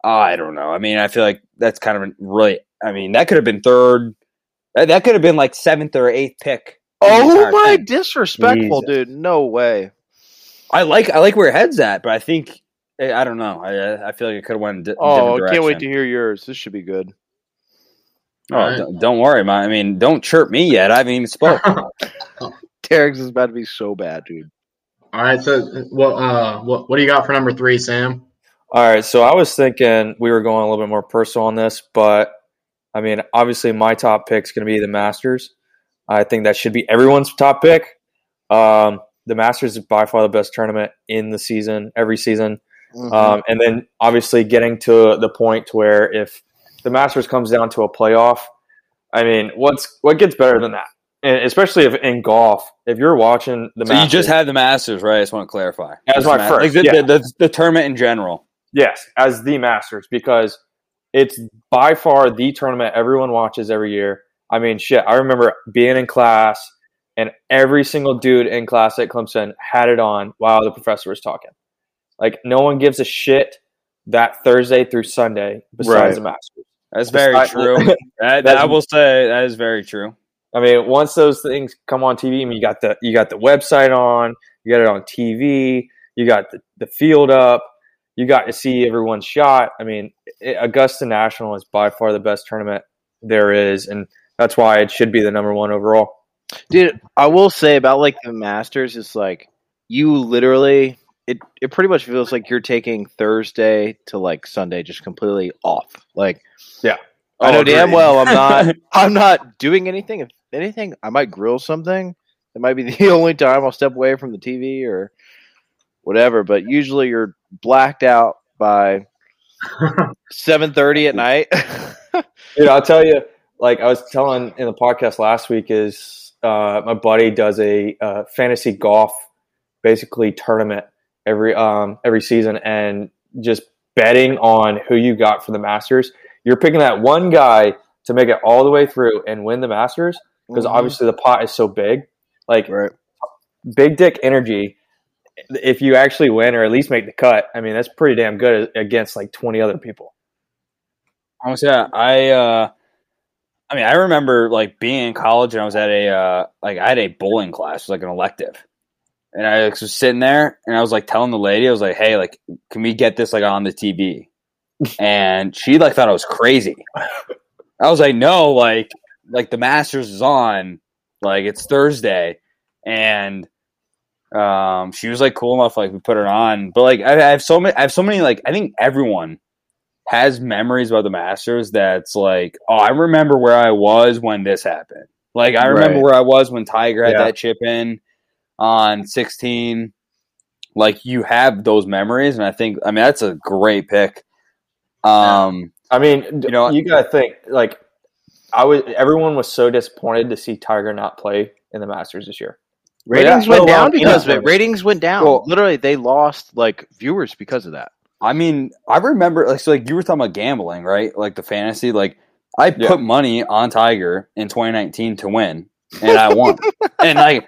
[SPEAKER 1] I don't know. I mean, I feel like that's kind of a really. I mean, that could have been third. That, that could have been like seventh or eighth pick.
[SPEAKER 3] Oh my
[SPEAKER 1] thing.
[SPEAKER 3] disrespectful, dude! No way.
[SPEAKER 1] I like I like where your head's at, but I think I I don't know. I I feel like it could have went. a di-
[SPEAKER 3] Oh, I can't wait to hear yours. This should be good.
[SPEAKER 1] Oh,
[SPEAKER 4] Alright.
[SPEAKER 1] don't, don't worry, man. I mean, don't chirp me yet. I haven't even spoke. [laughs]
[SPEAKER 3] Derek's is about to be so bad, dude.
[SPEAKER 4] all right. So, what, uh, what, what do you got for number three, Sam?
[SPEAKER 2] All right, so I was thinking we were going a little bit more personal on this, but I mean, obviously, my top pick is going to be the Masters. I think that should be everyone's top pick. Um, the Masters is by far the best tournament in the season, every season.
[SPEAKER 3] Mm-hmm.
[SPEAKER 2] Um, and then obviously getting to the point where if the Masters comes down to a playoff, I mean, what's what gets better than that? And especially if in golf, if you're watching the
[SPEAKER 1] so you just had the Masters, right? I just want to clarify. Just
[SPEAKER 2] my first,
[SPEAKER 1] like the,
[SPEAKER 2] yeah.
[SPEAKER 1] the, the, the tournament in general.
[SPEAKER 2] Yes, as the Masters because it's by far the tournament everyone watches every year. I mean, shit, I remember being in class and every single dude in class at Clemson had it on while the professor was talking. Like no one gives a shit that Thursday through Sunday besides
[SPEAKER 3] Right.
[SPEAKER 2] the Masters.
[SPEAKER 1] That's very
[SPEAKER 2] Besides-
[SPEAKER 1] true. [laughs] That,
[SPEAKER 2] That's-
[SPEAKER 1] I will say that is very true.
[SPEAKER 2] I mean, once those things come on TV, I mean, you got the you got the website on, you got it on TV, you got the, the field up, you got to see everyone's shot. I mean, it, Augusta National is by far the best tournament there is, and that's why it should be the number one overall.
[SPEAKER 3] Dude, I will say about like the Masters is like you literally it it pretty much feels like you're taking Thursday to like Sunday just completely off. Like yeah. I know
[SPEAKER 2] Oh,
[SPEAKER 3] damn well I'm not [laughs] I'm not doing anything. If anything, I might grill something. It might be [laughs] the only time I'll step away from the TV or whatever, but usually you're blacked out by [laughs] 7:30 at night.
[SPEAKER 2] Dude, I'll tell you, like I was telling in the podcast last week, is uh, my buddy does a uh, fantasy golf basically tournament every um, every season, and just betting on who you got for the Masters. You're picking that one guy to make it all the way through and win the Masters because
[SPEAKER 3] Mhm.
[SPEAKER 2] obviously the pot is so big. Like
[SPEAKER 3] right.
[SPEAKER 2] big dick energy. If you actually win or at least make the cut, I mean that's pretty damn good against like 20 other people.
[SPEAKER 1] Honestly, yeah, I uh I mean, I remember like being in college and I was at a uh like I had a bowling class, it was like an elective. And I was sitting there and I was like telling the lady, I was like, "Hey, like can we get this like on the TV?" [laughs] And she like thought I was crazy. I was like, "No, like like the Masters is on, like it's Thursday." And um she was like cool enough like we put it on. But like I, I have so many I have so many like I think everyone has memories about the Masters that's like, oh, I remember where I was when this happened. Like I remember
[SPEAKER 3] Right.
[SPEAKER 1] where I was when Tiger had
[SPEAKER 2] Yeah.
[SPEAKER 1] that chip in on 16. Like you have those memories, and I think I mean that's a great pick. Um,
[SPEAKER 2] I mean,
[SPEAKER 1] You know-
[SPEAKER 2] you got to think like I was. Everyone was so disappointed to see Tiger not play in the Masters this year.
[SPEAKER 3] Ratings went down because of it. Ratings went down.
[SPEAKER 1] Well-
[SPEAKER 3] Literally, they lost like viewers because of that.
[SPEAKER 1] I mean, I remember like so like you were talking about gambling, right? Like the fantasy. Like I put money on Tiger in 2019 to win, and I won. [laughs] and like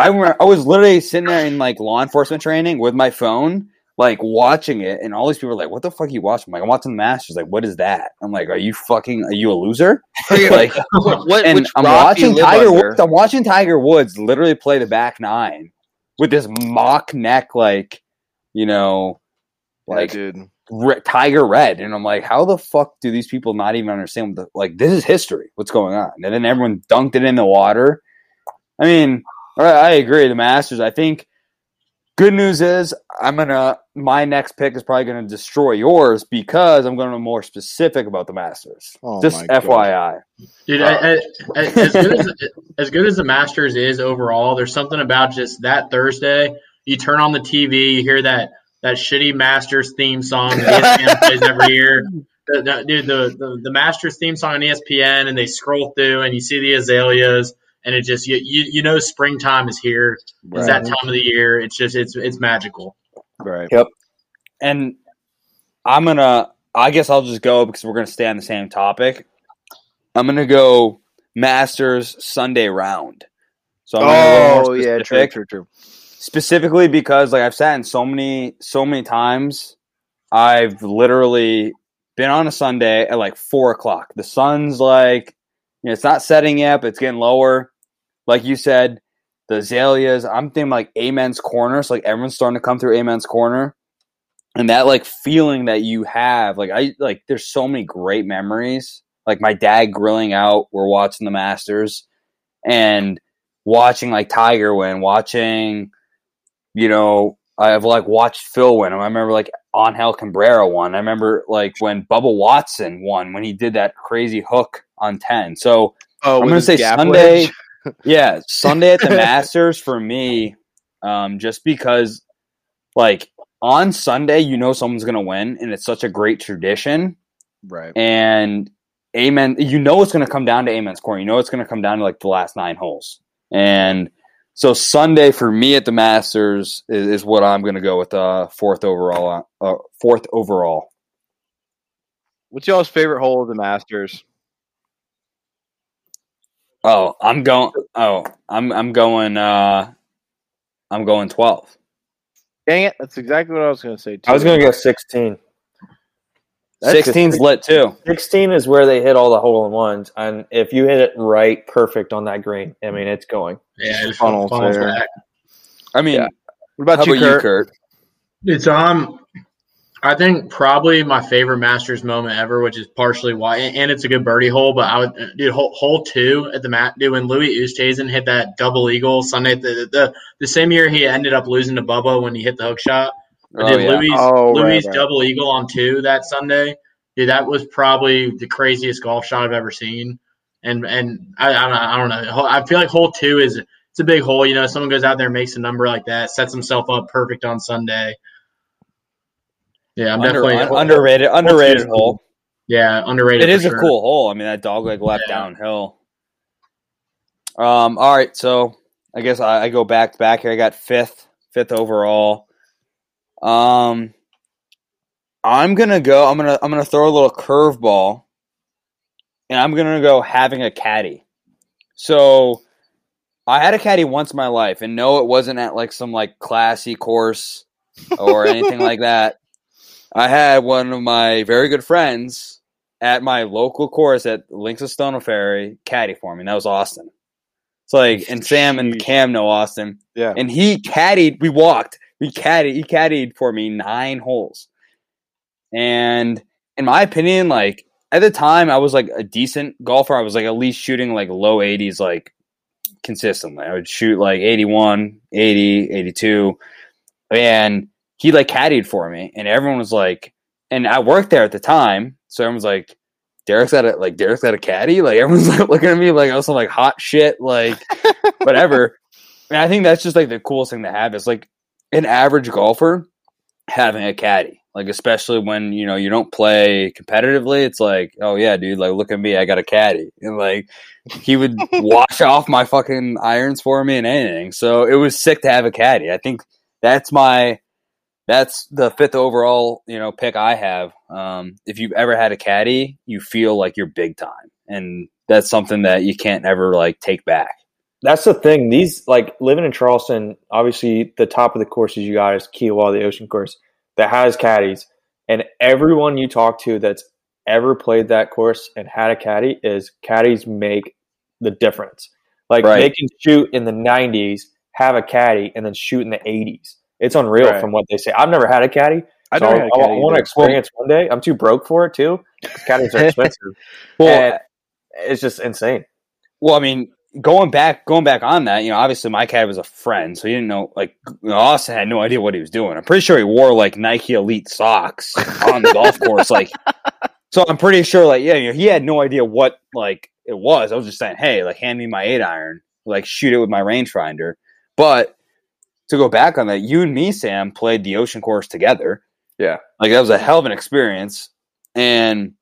[SPEAKER 1] I remember, I was literally sitting there in like law enforcement training with my phone, like watching it, and all these people are like, "What the fuck are you watching?" I'm like, "I'm watching the Masters." Like, what is that? I'm like, "Are you fucking? Are you a loser?" Oh, [laughs] like, [laughs]
[SPEAKER 3] what,
[SPEAKER 1] and I'm
[SPEAKER 3] rock do you
[SPEAKER 1] watching Tiger? Woods. I'm watching Tiger Woods literally play the back nine with this mock neck, like you know,
[SPEAKER 3] Yeah,
[SPEAKER 1] like
[SPEAKER 3] dude.
[SPEAKER 1] re- Tiger Red, and I'm like, how the fuck do these people not even understand? What the, like, this is history. What's going on? And then everyone dunked it in the water. I mean, all right, I agree. The Masters. I think. Good news is I'm gonna my next pick is probably gonna destroy yours because I'm gonna be more specific about the Masters.
[SPEAKER 3] Oh
[SPEAKER 1] Just
[SPEAKER 3] my God.
[SPEAKER 1] FYI.
[SPEAKER 4] Dude,
[SPEAKER 1] Uh,
[SPEAKER 4] I- I- as good as as good as the Masters is overall, there's something about just that Thursday. You turn on the TV, you hear that that shitty Masters theme song that ESPN [laughs] plays every year. The, the, dude, the, the the Masters theme song on ESPN, and they scroll through, and you see the azaleas, and it just you you, you know springtime is here. It's that time of the year. It's just it's it's magical.
[SPEAKER 3] Right. Yep.
[SPEAKER 1] And I'm gonna. I guess I'll just go because we're gonna stay on the same topic. I'm gonna go Masters Sunday round. So I'm gonna go
[SPEAKER 3] Oh yeah, true, true, true.
[SPEAKER 1] specifically because like I've sat in so many so many times. I've literally been on a Sunday at like four o'clock. The sun's like, you know, it's not setting yet, but it's getting lower. Like you said, the azaleas. I'm thinking like Amen's corner. So like everyone's starting to come through Amen's corner, and that like feeling that you have. Like I like, there's so many great memories. Like my dad grilling out. We're watching the Masters, and watching like Tiger win, watching, you know, I've like watched Phil win. I remember like Angel Cabrera won. I remember like when Bubba Watson won when he did that crazy hook on 10. So
[SPEAKER 3] Oh,
[SPEAKER 1] I'm gonna say Sunday.
[SPEAKER 3] wedge?
[SPEAKER 1] Yeah, [laughs] Sunday at the Masters for me, um, just because like on Sunday, you know someone's gonna win, and it's such a great tradition.
[SPEAKER 3] Right.
[SPEAKER 1] And Amen, you know it's gonna come down to Amen's corner. You know it's gonna come down to like the last nine holes. And so Sunday for me at the Masters is, is what I'm gonna go with. Uh, fourth overall. Uh, fourth overall.
[SPEAKER 3] What's y'all's favorite hole of the Masters?
[SPEAKER 1] Oh, I'm going. Oh, I'm I'm going. Uh, I'm going twelve.
[SPEAKER 3] Dang it, that's exactly what I was going to say. Too.
[SPEAKER 2] I was going to go 16. That's
[SPEAKER 1] 16's
[SPEAKER 2] good.
[SPEAKER 1] lit too.
[SPEAKER 2] 16 is where they hit all the hole in ones. And if you hit it right, perfect on that green, I mean, it's going.
[SPEAKER 4] Yeah, it's
[SPEAKER 3] Funnels
[SPEAKER 4] funnels
[SPEAKER 3] there.
[SPEAKER 4] back.
[SPEAKER 1] I mean,
[SPEAKER 2] Yeah.
[SPEAKER 3] What about
[SPEAKER 1] how
[SPEAKER 3] you,
[SPEAKER 1] about
[SPEAKER 3] Kurt?
[SPEAKER 1] you, Kurt?
[SPEAKER 4] It's um, I think probably my favorite Masters moment ever, which is partially why, and, it's a good birdie hole. But I would, uh, dude, hole, hole two at the mat, dude, when Louis Oosthuizen hit that double eagle Sunday, the, the the same year he ended up losing to Bubba when he hit the hook shot.
[SPEAKER 1] Oh,
[SPEAKER 4] dude,
[SPEAKER 1] yeah.
[SPEAKER 4] Louis
[SPEAKER 3] Oh,
[SPEAKER 4] Louis
[SPEAKER 3] right.
[SPEAKER 4] double eagle on two that Sunday, dude, that was probably the craziest golf shot I've ever seen. And and I I don't, I don't know. I feel like hole two is it's a big hole. You know, someone goes out there makes a number like that, sets himself up perfect on Sunday. Yeah, I'm
[SPEAKER 1] Under,
[SPEAKER 4] definitely
[SPEAKER 1] un- underrated, underrated
[SPEAKER 4] hole. Yeah, underrated.
[SPEAKER 1] It is
[SPEAKER 4] for
[SPEAKER 1] a cool hole. I mean, that dog leg left
[SPEAKER 4] Yeah.
[SPEAKER 1] downhill. Um. All right, so I guess I, I go back back here. I got fifth, fifth overall. Um, I'm gonna go. I'm gonna I'm gonna throw a little curveball, and I'm gonna go having a caddy. So, I had a caddy once in my life, and no, it wasn't at like some like classy course or anything like [laughs] that. I had one of my very good friends at my local course at Links of Stono Ferry caddy for me. And that was Austin. It's like, and Sam and Cam know Austin.
[SPEAKER 3] Yeah.
[SPEAKER 1] And he caddied, we walked, we caddied, he caddied for me nine holes. And in my opinion, like at the time, I was like a decent golfer. I was like at least shooting like low 80s, like consistently. I would shoot like 81, 80, 82. And he like caddied for me. And everyone was like, and I worked there at the time. So everyone's like, Derek's at a like Derek's at a caddy. Like everyone's [laughs] like looking at me like I was some like hot shit, like [laughs] whatever. And I think that's just like the coolest thing to have is like an average golfer having a caddy. Like especially when you know you don't play competitively, it's like, oh yeah, dude, like look at me, I got a caddy, and like he would [laughs] wash off my fucking irons for me and anything. So it was sick to have a caddy. I think that's my that's the fifth overall you know pick I have. Um, if you've ever had a caddy, you feel like you're big time, and that's something that you can't ever like take back.
[SPEAKER 2] That's the thing. These like living in Charleston, obviously the top of the courses you got is Kiawah, the ocean course. that has caddies, and everyone you talk to that's ever played that course and had a caddy is caddies make the difference. Like
[SPEAKER 1] Right.
[SPEAKER 2] they can shoot in the 90s, have a caddy, and then shoot in the 80s. It's unreal
[SPEAKER 3] Right.
[SPEAKER 2] from what they say. I've never had a caddy.
[SPEAKER 3] I
[SPEAKER 2] so
[SPEAKER 3] never
[SPEAKER 2] I,
[SPEAKER 3] caddy
[SPEAKER 2] want to experience one day. I'm too broke for it too. caddies are [laughs] expensive.
[SPEAKER 1] Well,
[SPEAKER 2] and it's just insane.
[SPEAKER 1] Well, I mean, going back, going back on that, you know, obviously my cat was a friend, so he didn't know. Like Austin had no idea what he was doing. I'm pretty sure he wore like Nike Elite socks on the golf course. Like, [laughs] so I'm pretty sure, like, yeah, you know, he had no idea what like it was. I was just saying, hey, like, hand me my eight iron, like, shoot it with my rangefinder. But to go back on that, you and me, Sam, played the ocean course together.
[SPEAKER 2] Yeah.
[SPEAKER 1] like that was a hell of an experience, and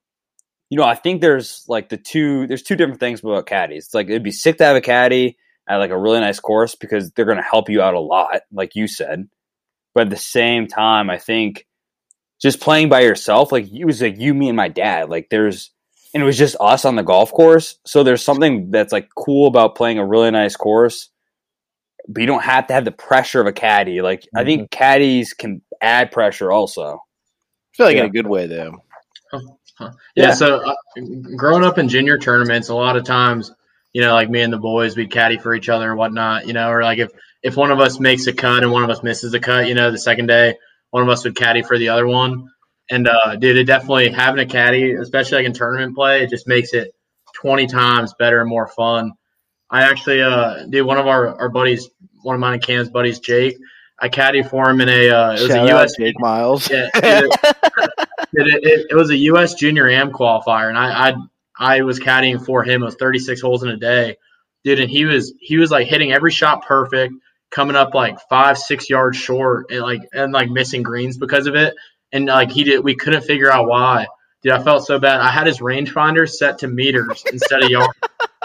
[SPEAKER 1] you know, I think there's like the two there's two different things about caddies. It's like it'd be sick to have a caddy at like a really nice course because they're gonna help you out a lot, like you said. But at the same time, I think just playing by yourself, like it was like you, me, and my dad. Like there's and it was just us on the golf course. So there's something that's like cool about playing a really nice course, but you don't have to have the pressure of a caddy. Like I think caddies can add pressure also.
[SPEAKER 3] I feel like in a good way though.
[SPEAKER 4] Yeah.
[SPEAKER 2] Yeah.
[SPEAKER 4] So uh, growing up in junior tournaments, a lot of times, you know, like me and the boys, we'd caddy for each other and whatnot, you know, or like if, if one of us makes a cut and one of us misses a cut, you know, the second day, one of us would caddy for the other one. And, uh, dude, it definitely having a caddy, especially like in tournament play, it just makes it 20 times better and more fun. I actually, uh, dude, one of our, our buddies, one of mine and Cam's buddies, Jake, I caddy for him in a, uh, it was
[SPEAKER 3] Shout
[SPEAKER 4] a US
[SPEAKER 3] Jake Miles.
[SPEAKER 4] yeah, [laughs] it, it, it, it was a U.S. Junior Am qualifier, and I, I I was caddying for him. It was 36 holes in a day, dude, and he was he was like hitting every shot perfect, coming up like five six yards short, and like and like missing greens because of it, and like he did, we couldn't figure out why. Dude, I felt so bad. I had his rangefinder set to meters instead of yards. [laughs]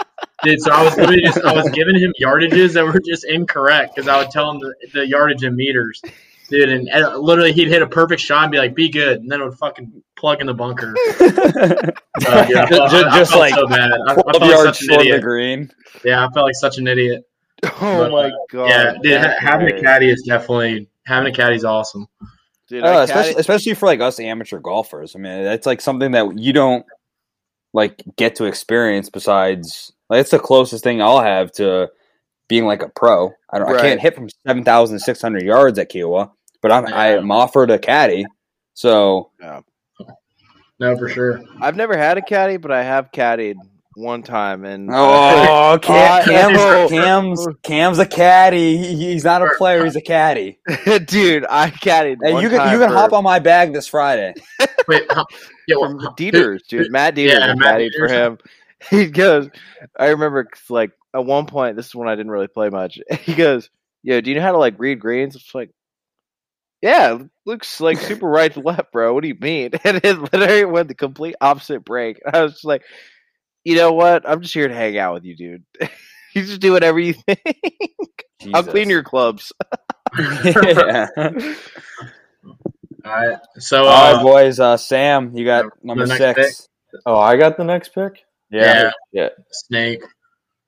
[SPEAKER 4] Dude, so I was literally just I was giving him yardages that were just incorrect because I would tell him the, the yardage in meters dude. And, and literally, he'd hit a perfect shot and be like, "Be good," and then it would fucking plug in the bunker. [laughs] Uh, dude, I felt- I- I
[SPEAKER 1] just
[SPEAKER 4] felt
[SPEAKER 1] like
[SPEAKER 4] so bad. I, I felt
[SPEAKER 1] yards
[SPEAKER 4] such an
[SPEAKER 1] the
[SPEAKER 4] idiot.
[SPEAKER 1] green.
[SPEAKER 4] Yeah, I felt like such an idiot.
[SPEAKER 3] Oh my god.
[SPEAKER 4] yeah, dude, ha- having a caddy is definitely having a caddy is awesome.
[SPEAKER 3] Dude,
[SPEAKER 1] Uh, especially, especially for like us amateur golfers. I mean, that's like something that you don't like get to experience. Besides, like it's the closest thing I'll have to being like a pro. I don't. I can't hit from seven thousand six hundred yards at Kiawah, but I'm I am offered a caddy. So
[SPEAKER 4] No, for sure.
[SPEAKER 3] I've never had a caddy, but I have caddied one time, and
[SPEAKER 1] oh, Cam, [laughs]
[SPEAKER 3] Uh,
[SPEAKER 1] Cam's,
[SPEAKER 3] oh. [laughs]
[SPEAKER 1] Cam's Cam's a caddy. He- he's not a player. He's a caddy. [laughs]
[SPEAKER 3] dude, I caddied.
[SPEAKER 1] Hey,
[SPEAKER 3] one
[SPEAKER 1] you can
[SPEAKER 3] time
[SPEAKER 1] you can
[SPEAKER 3] for-
[SPEAKER 1] hop on my bag this Friday.
[SPEAKER 4] Wait, yeah, well,
[SPEAKER 3] from
[SPEAKER 4] how-
[SPEAKER 3] Dieters, dude. Matt Dieters
[SPEAKER 4] Yeah,
[SPEAKER 3] was
[SPEAKER 4] Matt
[SPEAKER 3] caddied for him. [laughs] He goes, I remember like at one point, this is when I didn't really play much. [laughs] He goes, "Yo, do you know how to like read greens?" It's like, yeah, looks like [laughs] super right to left, bro. What do you mean? And it literally went the complete opposite break. I was just like, you know what? I'm just here to hang out with you, dude. you just do whatever you think. I'll clean your clubs.
[SPEAKER 1] yeah.
[SPEAKER 4] All right. So,
[SPEAKER 1] All
[SPEAKER 4] uh,
[SPEAKER 1] right, boys. Uh, Sam, you got number
[SPEAKER 4] next
[SPEAKER 1] six.
[SPEAKER 2] Oh, I got the next pick.
[SPEAKER 1] Yeah.
[SPEAKER 4] yeah, snake.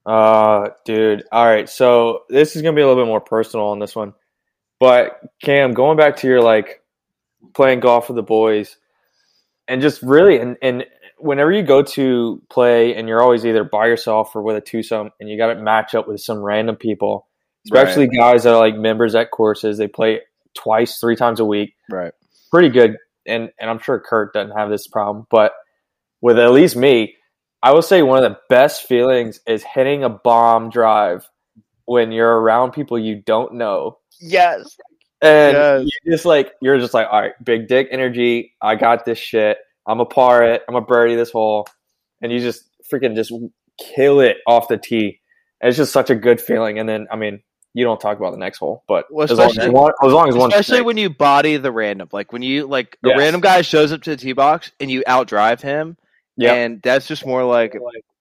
[SPEAKER 2] Uh, dude. All right. So this is gonna be a little bit more personal on this one, but Cam, going back to your like playing golf with the boys, and just really, and and whenever you go to play, and you're always either by yourself or with a twosome, and you got to match up with some random people, especially guys that are like members at courses. They play twice, three times a week.
[SPEAKER 3] Right.
[SPEAKER 2] pretty good. And and I'm sure Kurt doesn't have this problem, but with at least me, I will say one of the best feelings is hitting a bomb drive when you're around people you don't know.
[SPEAKER 3] Yes.
[SPEAKER 2] And
[SPEAKER 3] Yes.
[SPEAKER 2] you just like you're just like, all right, big dick energy. I got this shit. I'm a par it. I'm a birdie this hole, and you just freaking just kill it off the tee. And it's just such a good feeling. And then I mean, you don't talk about the next hole, but
[SPEAKER 3] Well,
[SPEAKER 2] as, long as, one, as long as one,
[SPEAKER 3] Especially when you body the random, like when you like a random guy shows up to the tee box and you outdrive him,
[SPEAKER 2] Yep.
[SPEAKER 3] and that's just more like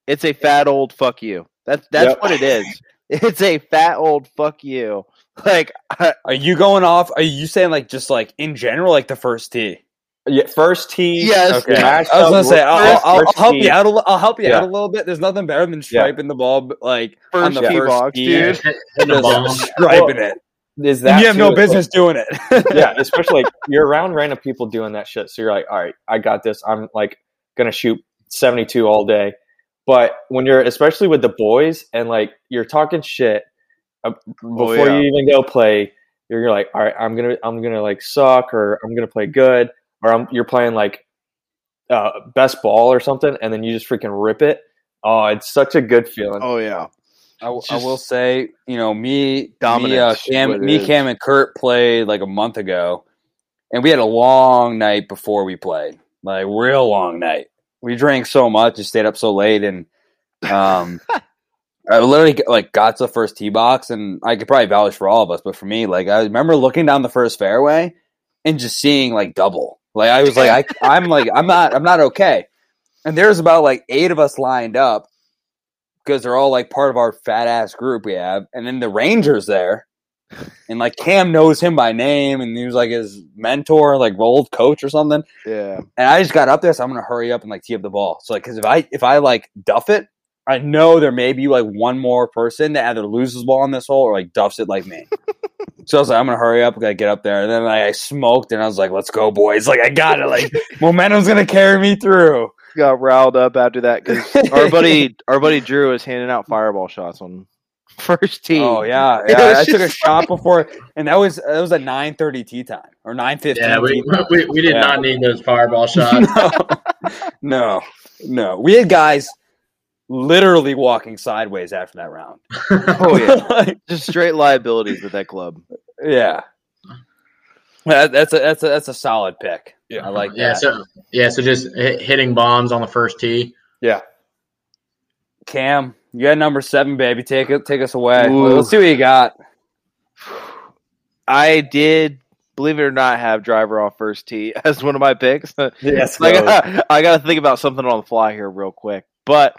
[SPEAKER 3] it's a fat old fuck you. That's that's
[SPEAKER 2] Yep.
[SPEAKER 3] what it is. [laughs] It's a fat old fuck you. [laughs] Like
[SPEAKER 1] Are you going off? Are you saying like just like in general, like the first tee?
[SPEAKER 2] Yeah, first tee.
[SPEAKER 3] Yes.
[SPEAKER 1] Okay.
[SPEAKER 2] match
[SPEAKER 1] I was gonna say I'll,
[SPEAKER 2] first-
[SPEAKER 1] I'll, I'll
[SPEAKER 2] first
[SPEAKER 1] help
[SPEAKER 2] tee.
[SPEAKER 1] you out. A, li- I'll help you
[SPEAKER 2] Yeah.
[SPEAKER 1] out a little bit. There's nothing better than striping the ball, but, like on the
[SPEAKER 3] tee
[SPEAKER 1] first
[SPEAKER 3] box,
[SPEAKER 1] tee,
[SPEAKER 3] dude.
[SPEAKER 4] Hit- the [laughs]
[SPEAKER 1] just
[SPEAKER 4] bomb.
[SPEAKER 1] striping it.
[SPEAKER 2] is that
[SPEAKER 1] you have no
[SPEAKER 2] It's like-
[SPEAKER 1] business doing it.
[SPEAKER 2] yeah, especially like you're around random people doing that shit. So you're like, all right, I got this. I'm like gonna shoot 72 all day. But when you're especially with the boys and like you're talking shit uh, before
[SPEAKER 3] yeah.
[SPEAKER 2] you even go play, you're, you're like, all right, I'm gonna I'm gonna like suck or I'm gonna play good or I'm, you're playing like uh, best ball or something, and then you just freaking rip it. Oh, it's such a good feeling.
[SPEAKER 3] Oh yeah.
[SPEAKER 1] I,
[SPEAKER 3] It's
[SPEAKER 1] I will say, you know, me, me, uh,
[SPEAKER 3] Dominance is what
[SPEAKER 1] Cam, me. Cam, and Kurt played like a month ago, and we had a long night before we played, like real long night. We drank so much and stayed up so late, and um, [laughs] I literally got- like got to the first tee box, and I could probably vouch for all of us, but for me, like I remember looking down the first fairway and just seeing like double. Like I was like, I, [laughs] I'm like, I'm not, I'm not okay. And there's about like eight of us lined up because they're all like part of our fat ass group we have, and then the Rangers there, and like Cam knows him by name, and he was like his mentor, like old coach or something.
[SPEAKER 3] Yeah.
[SPEAKER 1] And I just got up there, so I'm gonna hurry up and like tee up the ball. So like, because if I if I like duff it, I know there may be like one more person that either loses the ball on this hole or like duffs it like me. [laughs] so I was like, I'm gonna hurry up, gotta get up there, and then like, I smoked, and I was like, let's go, boys! Like I got it. Like [laughs] momentum's gonna carry me through.
[SPEAKER 3] Got riled up after that because [laughs] our buddy, our buddy Drew was handing out fireball shots on [laughs] first tee.
[SPEAKER 1] Oh yeah, [laughs] yeah. I took a
[SPEAKER 3] just
[SPEAKER 1] shot before, and that was that was a nine thirty tee time or nine fifteen.
[SPEAKER 4] Yeah, we, we, we did
[SPEAKER 1] Yeah.
[SPEAKER 4] not need those fireball [laughs] shots.
[SPEAKER 1] no, no, no. We had guys literally walking sideways after that round.
[SPEAKER 3] Oh yeah, just straight liabilities with that club.
[SPEAKER 1] yeah. That, that's a that's a that's a solid pick.
[SPEAKER 2] Yeah.
[SPEAKER 1] I like
[SPEAKER 4] yeah,
[SPEAKER 1] that.
[SPEAKER 4] so yeah, so just hit, hitting bombs on the first tee.
[SPEAKER 2] Yeah.
[SPEAKER 1] Cam, you got number seven, baby. Take it, take us away.
[SPEAKER 3] Ooh.
[SPEAKER 1] Let's see what you got.
[SPEAKER 3] I did, believe it or not, have driver off first tee [laughs] as one of my picks. [laughs]
[SPEAKER 2] Yes, [laughs]
[SPEAKER 3] I got, I got to think about something on the fly here real quick, but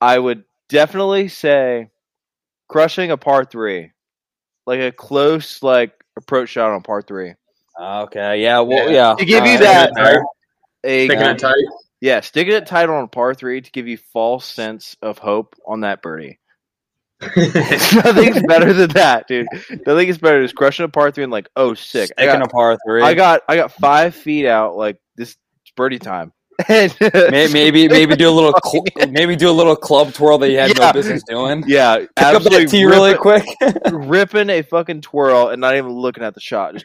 [SPEAKER 3] I would definitely say crushing a par three, like a close like approach shot on par three.
[SPEAKER 1] Okay, yeah, well,
[SPEAKER 4] Yeah.
[SPEAKER 1] yeah.
[SPEAKER 3] To give you that-
[SPEAKER 4] Right?
[SPEAKER 3] A
[SPEAKER 4] Sticking it tight.
[SPEAKER 3] Yeah, sticking it tight on a par three to give you false sense of hope on that birdie. [laughs] [laughs] Nothing's better than that, dude. Nothing is better than just crushing a par three and like, oh, sick. I
[SPEAKER 1] Sticking
[SPEAKER 3] got,
[SPEAKER 1] a par three.
[SPEAKER 3] I got, I got five feet out. Like this birdie time. [laughs] And-
[SPEAKER 1] maybe maybe do a little cl- maybe do a little club twirl that you had
[SPEAKER 3] Yeah.
[SPEAKER 1] no business doing.
[SPEAKER 3] yeah,
[SPEAKER 1] Pick up
[SPEAKER 3] absolutely
[SPEAKER 1] that tee really quick.
[SPEAKER 3] ripping a fucking twirl and not even looking at the shot, just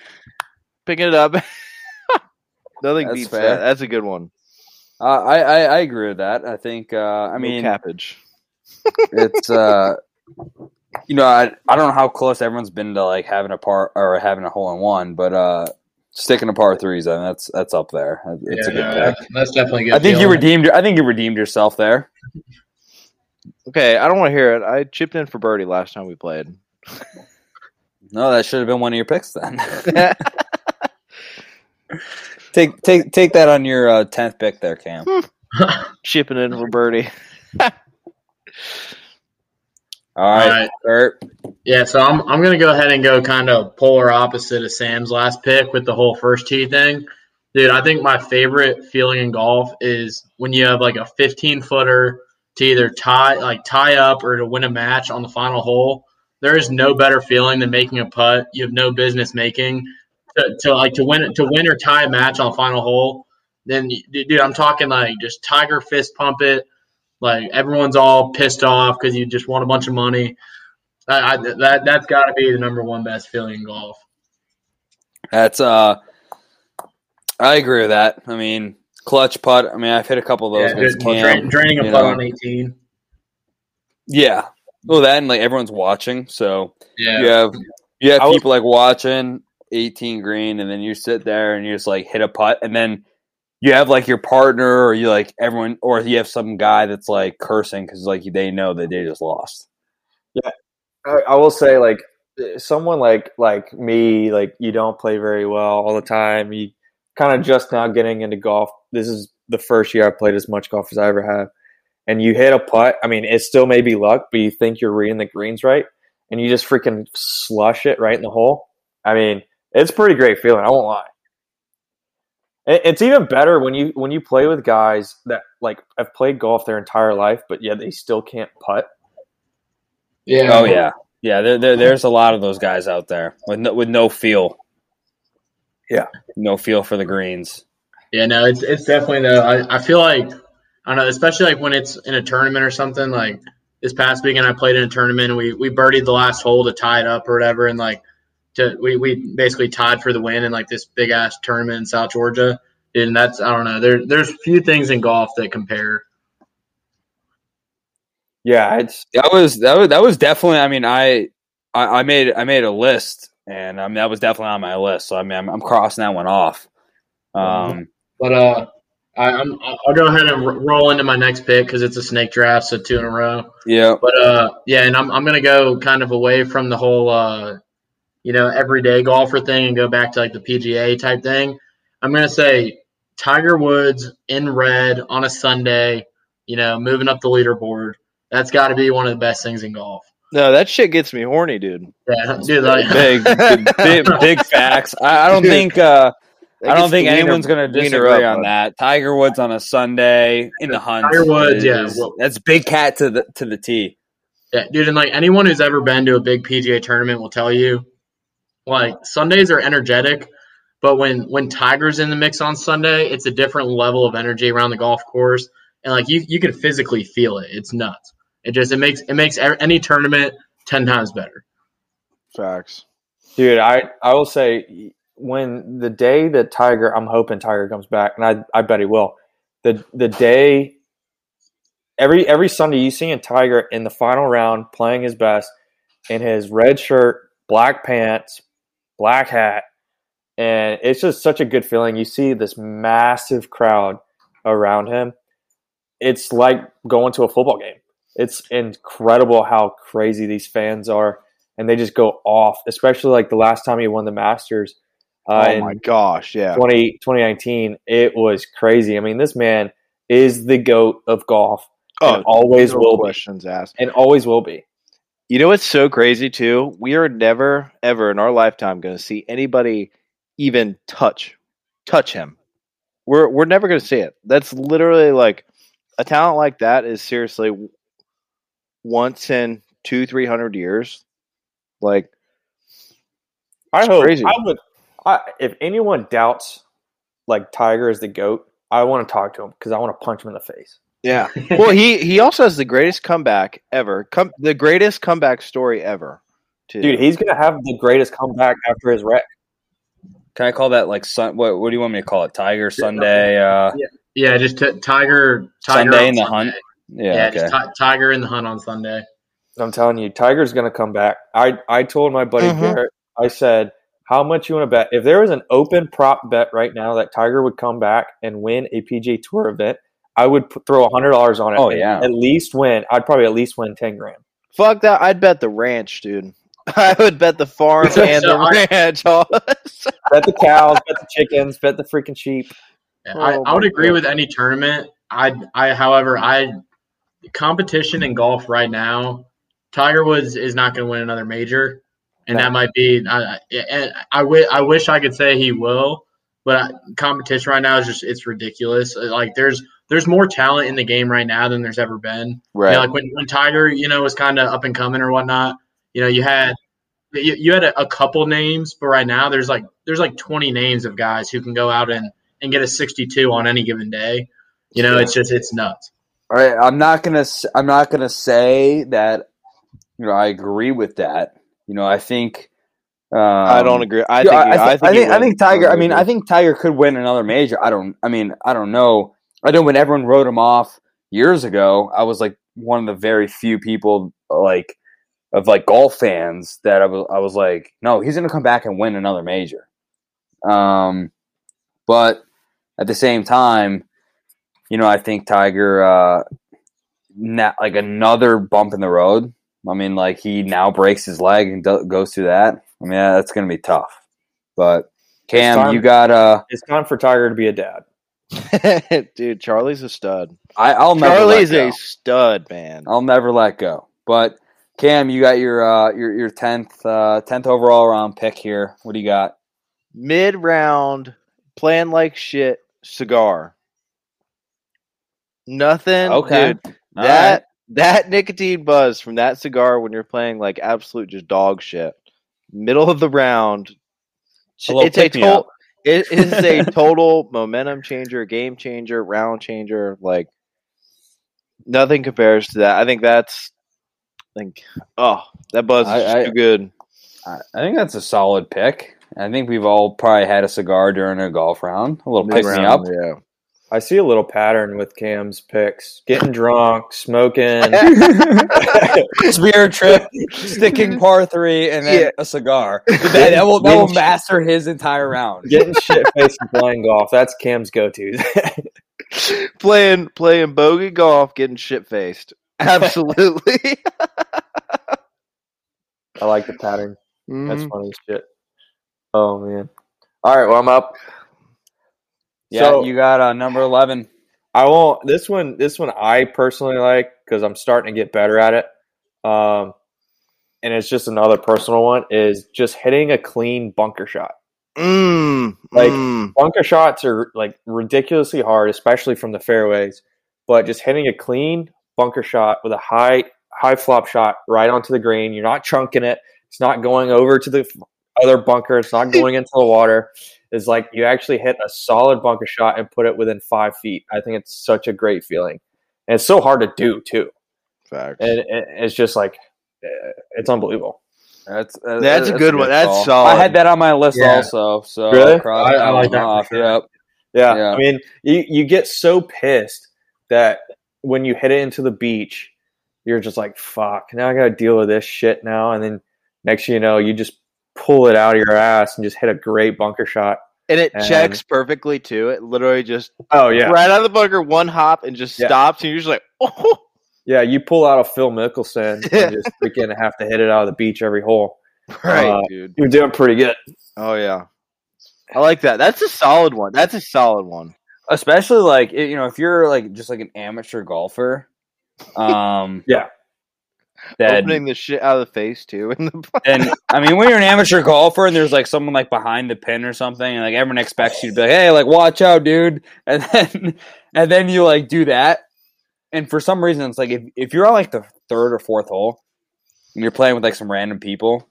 [SPEAKER 3] picking it up. Nothing
[SPEAKER 1] That's
[SPEAKER 3] beats
[SPEAKER 1] fair.
[SPEAKER 3] that. That's a good one.
[SPEAKER 1] Uh, I, I I agree with that. I think uh, I
[SPEAKER 3] No
[SPEAKER 1] mean
[SPEAKER 3] cappage.
[SPEAKER 1] it's uh you know I I don't know how close everyone's been to like having a par or having a hole in one, but uh sticking to par threes, I mean, that's that's up there. It's a
[SPEAKER 4] Yeah,
[SPEAKER 1] good
[SPEAKER 4] no,
[SPEAKER 1] pick.
[SPEAKER 4] that's, that's definitely good.
[SPEAKER 1] I think you redeemed. I think you redeemed yourself there.
[SPEAKER 3] Okay, I don't want to hear it. I chipped in for birdie last time we played.
[SPEAKER 1] No, that should have been one of your picks then. [laughs] [laughs] [laughs] take take take that on your uh, tenth pick there, Cam. [laughs]
[SPEAKER 3] Chipping in for birdie. [laughs]
[SPEAKER 1] All right,
[SPEAKER 4] All right.
[SPEAKER 1] Kurt.
[SPEAKER 4] Yeah, so I'm I'm gonna go ahead and go kind of polar opposite of Sam's last pick with the whole first tee thing. Dude, I think my favorite feeling in golf is when you have like a 15 footer to either tie like tie up or to win a match on the final hole. There is no better feeling than making a putt you have no business making to, to like to win to win or tie a match on the final hole. Then dude, I'm talking like just tiger fist pump it. Like everyone's all pissed off because you just won a bunch of money. I, I, that that's got to be the number one best feeling in golf.
[SPEAKER 1] That's uh, I agree with that. I mean, clutch putt. I mean, I've hit a couple of those
[SPEAKER 4] Yeah,
[SPEAKER 1] against
[SPEAKER 4] just, well,
[SPEAKER 1] Cam.
[SPEAKER 4] draining a putt
[SPEAKER 1] know.
[SPEAKER 4] on 18.
[SPEAKER 1] Yeah. Well, that and like everyone's watching, so
[SPEAKER 4] Yeah,
[SPEAKER 1] you have you have
[SPEAKER 2] I was-
[SPEAKER 1] people like watching 18 green, and then you sit there and you just like hit a putt, and then you have like your partner, or you like everyone, or you have some guy that's like cursing because like they know that they just lost.
[SPEAKER 2] I, I will say like someone like like me like you don't play very well all the time. You kind of just now getting into golf. This is the first year i've played as much golf as i ever have. And you hit a putt i mean it still may be luck but you think you're reading the greens right and you just freaking slush it right in the hole. I mean it's a pretty great feeling i won't lie it's even better when you when you play with guys that like have played golf their entire life but yeah, they still can't putt
[SPEAKER 4] yeah.
[SPEAKER 1] Oh yeah, Yeah, there, there, there's a lot of those guys out there with no, with no feel.
[SPEAKER 2] Yeah.
[SPEAKER 1] no feel for the greens.
[SPEAKER 4] Yeah, no, it's it's definitely though. I, I feel like I don't know, especially like when it's in a tournament or something. Like this past weekend, I played in a tournament. And we we birdied the last hole to tie it up or whatever, and like to we we basically tied for the win in like this big ass tournament in South Georgia. And that's I don't know. There there's few things in golf that compare.
[SPEAKER 2] Yeah,
[SPEAKER 1] That was that was that was definitely. I mean, I I, I made I made a list, and I mean that was definitely on my list. So I mean, I'm, I'm crossing that one off. Um,
[SPEAKER 4] But uh, I, I'm I'll go ahead and r- roll into my next pick because it's a snake draft, so two in a row.
[SPEAKER 1] yeah,
[SPEAKER 4] But uh, yeah, and I'm I'm gonna go kind of away from the whole uh, you know, everyday golfer thing and go back to like the PGA type thing. I'm gonna say Tiger Woods in red on a Sunday, you know, moving up the leaderboard. That's got to be one of the best things in golf.
[SPEAKER 3] No, that shit gets me horny, dude.
[SPEAKER 4] Yeah, dude. Like,
[SPEAKER 1] big big, [laughs] big, big facts. I, I don't think uh,
[SPEAKER 3] That
[SPEAKER 1] I don't think
[SPEAKER 3] the
[SPEAKER 1] anyone's going to
[SPEAKER 3] wiener
[SPEAKER 1] disagree
[SPEAKER 3] up,
[SPEAKER 1] on
[SPEAKER 3] bud.
[SPEAKER 1] that. Tiger Woods on a Sunday in the hunt.
[SPEAKER 4] Tiger Woods, yeah,
[SPEAKER 1] is-
[SPEAKER 4] well-
[SPEAKER 1] that's big cat to the to the T.
[SPEAKER 4] Yeah, dude, and like anyone who's ever been to a big PGA tournament will tell you, like Sundays are energetic, but when when Tiger's in the mix on Sunday, it's a different level of energy around the golf course, and like you you can physically feel it. It's nuts. It just it makes it makes any tournament ten times better.
[SPEAKER 3] Facts.
[SPEAKER 2] dude. I I will say when the day that Tiger, I'm hoping Tiger comes back, and I I bet he will. The the day every every Sunday you see a Tiger in the final round playing his best in his red shirt, black pants, black hat, and it's just such a good feeling. You see this massive crowd around him. It's like going to a football game. It's incredible how crazy these fans are, and they just go off. Especially like the last time he won the Masters uh,
[SPEAKER 3] oh my gosh, yeah.
[SPEAKER 2] 20, 2019. It was crazy. I mean, this man is the goat of golf,
[SPEAKER 3] Oh,
[SPEAKER 2] and always
[SPEAKER 3] no
[SPEAKER 2] will be,
[SPEAKER 3] questions asked.
[SPEAKER 2] and always will be.
[SPEAKER 3] You know what's so crazy too? We are never ever in our lifetime going to see anybody even touch touch him. We're we're never going to see it. That's literally like a talent like that is seriously once in two three hundred years. Like
[SPEAKER 2] I hope
[SPEAKER 3] crazy.
[SPEAKER 2] I would. I, if anyone doubts like Tiger is the goat, I want to talk to him because I want to punch him in the face.
[SPEAKER 3] Yeah. [laughs] well, he he also has the greatest comeback ever. Come the greatest comeback story ever. Too.
[SPEAKER 2] Dude, he's gonna have the greatest comeback after his wreck.
[SPEAKER 1] Can I call that like sun? What what do you want me to call it? Tiger Sunday. Uh,
[SPEAKER 4] Yeah, just t- Tiger Tiger
[SPEAKER 1] Sunday in the
[SPEAKER 4] Sunday.
[SPEAKER 1] hunt? yeah.
[SPEAKER 4] Yeah,
[SPEAKER 1] okay.
[SPEAKER 4] just ti- Tiger in the hunt on Sunday.
[SPEAKER 2] I'm telling you, Tiger's gonna come back. I I told my buddy
[SPEAKER 3] Mhm.
[SPEAKER 2] Garrett, I said, how much you want to bet? If there was an open prop bet right now that Tiger would come back and win a PGA Tour event, I would p- throw hundred dollars on it.
[SPEAKER 1] Oh, yeah.
[SPEAKER 2] at least win. I'd probably at least win ten grand.
[SPEAKER 3] Fuck that! I'd bet the ranch, dude. [laughs] I would bet the farm and
[SPEAKER 4] So
[SPEAKER 3] the
[SPEAKER 4] I-
[SPEAKER 3] ranch. all- [laughs]
[SPEAKER 2] Bet the cows, bet the chickens, bet the freaking sheep.
[SPEAKER 4] Yeah,
[SPEAKER 3] Oh
[SPEAKER 4] I, I would
[SPEAKER 3] my
[SPEAKER 4] agree
[SPEAKER 3] God.
[SPEAKER 4] with any tournament. I, I, however, I competition in golf right now. Tiger Woods is not going to win another major, and
[SPEAKER 2] No.
[SPEAKER 4] that might be. I, I, and I, I wish I could say he will, but I, competition right now is just it's ridiculous. Like there's there's more talent in the game right now than there's ever been.
[SPEAKER 3] right.
[SPEAKER 4] You know, like when, when Tiger, you know, was kind of up and coming or whatnot. You know, you had you, you had a, a couple names, but right now there's like there's like 20 names of guys who can go out and and get a 62 on any given day. You know, it's just it's nuts.
[SPEAKER 1] All right, I'm not gonna. s- I'm not gonna say that. You know, I agree with that. You know, I think. Um,
[SPEAKER 3] I don't agree. I think.
[SPEAKER 1] I, thi- I think.
[SPEAKER 3] he
[SPEAKER 1] I think. Tiger. I mean. I think Tiger could win another major. I don't. I mean, I don't know. I know when everyone wrote him off years ago, I was like one of the very few people like of like golf fans that I was. I was like, no, he's gonna come back and win another major. Um, but at the same time, you know, I think Tiger, uh, not like another bump in the road. I mean, like he now breaks his leg and do- goes through that. I mean, yeah, that's going to be tough. But Cam,
[SPEAKER 2] time.
[SPEAKER 1] you got uh,
[SPEAKER 2] It's time for Tiger to be a dad. [laughs]
[SPEAKER 3] dude, Charlie's a stud.
[SPEAKER 1] I, I'll never
[SPEAKER 3] Charlie's
[SPEAKER 1] let go.
[SPEAKER 3] a stud, man.
[SPEAKER 1] I'll never let go. But Cam, you got your uh, your your tenth uh, tenth overall round pick here. What do you got?
[SPEAKER 3] Mid round, playing like shit, cigar. Nothing.
[SPEAKER 1] Okay.
[SPEAKER 3] dude. That that nicotine buzz from that cigar when you're playing like absolute just dog shit, middle of the round.
[SPEAKER 1] It's a little
[SPEAKER 3] It's a
[SPEAKER 1] pick me
[SPEAKER 3] total.
[SPEAKER 1] up.
[SPEAKER 3] It is a [laughs] total momentum changer, game changer, round changer. Like nothing compares to that. I think that's. I think oh that buzz is
[SPEAKER 1] I-
[SPEAKER 3] just
[SPEAKER 1] I-
[SPEAKER 3] too good.
[SPEAKER 1] I I think that's a solid pick. I think we've all probably had a cigar during a golf round. A little pick me up.
[SPEAKER 3] Yeah.
[SPEAKER 2] I see a little pattern with Cam's picks: getting drunk, smoking. [laughs]
[SPEAKER 1] Spear trip, sticking par three, and then
[SPEAKER 3] Yeah.
[SPEAKER 1] a cigar. That, that will that will master his entire round.
[SPEAKER 2] Getting shit faced and playing golf. That's Cam's go to. [laughs]
[SPEAKER 3] playing playing bogey golf, getting shit faced. Absolutely. [laughs]
[SPEAKER 2] I like the pattern. That's
[SPEAKER 3] Mhm.
[SPEAKER 2] funny shit. Oh man. All right, well I'm up.
[SPEAKER 1] Yeah,
[SPEAKER 2] So-
[SPEAKER 1] you got uh, number eleven.
[SPEAKER 2] I won't. This one, this one, I personally like because I'm starting to get better at it. Um, and it's just another personal one is just hitting a clean bunker shot.
[SPEAKER 3] Mm,
[SPEAKER 2] Like-
[SPEAKER 3] mm.
[SPEAKER 2] Bunker shots are like ridiculously hard, especially from the fairways. But just hitting a clean bunker shot with a high high flop shot right onto the green. You're not chunking it. It's not going over to the other bunker. It's not [laughs] going into the water. Is like you actually hit a solid bunker shot and put it within five feet. I think it's such a great feeling, and it's so hard to do too.
[SPEAKER 3] Facts.
[SPEAKER 2] And it, it's just like uh, it's unbelievable.
[SPEAKER 1] That's uh,
[SPEAKER 3] That's a good one. That's
[SPEAKER 1] call.
[SPEAKER 3] solid.
[SPEAKER 1] I had that on my list
[SPEAKER 4] Yeah.
[SPEAKER 1] also. So
[SPEAKER 2] Really?
[SPEAKER 1] I'll
[SPEAKER 4] I- I like that
[SPEAKER 1] off.
[SPEAKER 4] sure.
[SPEAKER 1] Yep.
[SPEAKER 2] Yeah,
[SPEAKER 1] Yeah.
[SPEAKER 2] I mean, you you get so pissed that when you hit it into the beach, you're just like, "Fuck!" Now I got to deal with this shit now. And then next, thing you know, you just pull it out of your ass and just hit a great bunker shot.
[SPEAKER 3] and it
[SPEAKER 2] and-
[SPEAKER 3] checks perfectly too. It literally just
[SPEAKER 2] Oh yeah,
[SPEAKER 3] right out of the bunker, one hop, and just
[SPEAKER 2] Yeah.
[SPEAKER 3] stops, and you're just like, [laughs] oh.
[SPEAKER 2] yeah. You pull out a Phil Mickelson and just freaking have to hit it out of the beach every hole.
[SPEAKER 3] Right,
[SPEAKER 2] Uh,
[SPEAKER 3] dude.
[SPEAKER 2] You're doing pretty good.
[SPEAKER 3] Oh yeah. I like that. That's a solid one. That's a solid one.
[SPEAKER 1] Especially like you know if you're like just like an amateur golfer, [laughs] um,
[SPEAKER 2] Yeah.
[SPEAKER 1] That
[SPEAKER 3] Opening the shit out of the face too. In the [laughs]
[SPEAKER 1] and I mean, when you're an amateur golfer and there's like someone like behind the pin or something, and like everyone expects you to be like, "Hey, like watch out, dude," [laughs] and then and then you like do that, and for some reason, it's like if if you're on like the third or fourth hole, and you're playing with like some random people,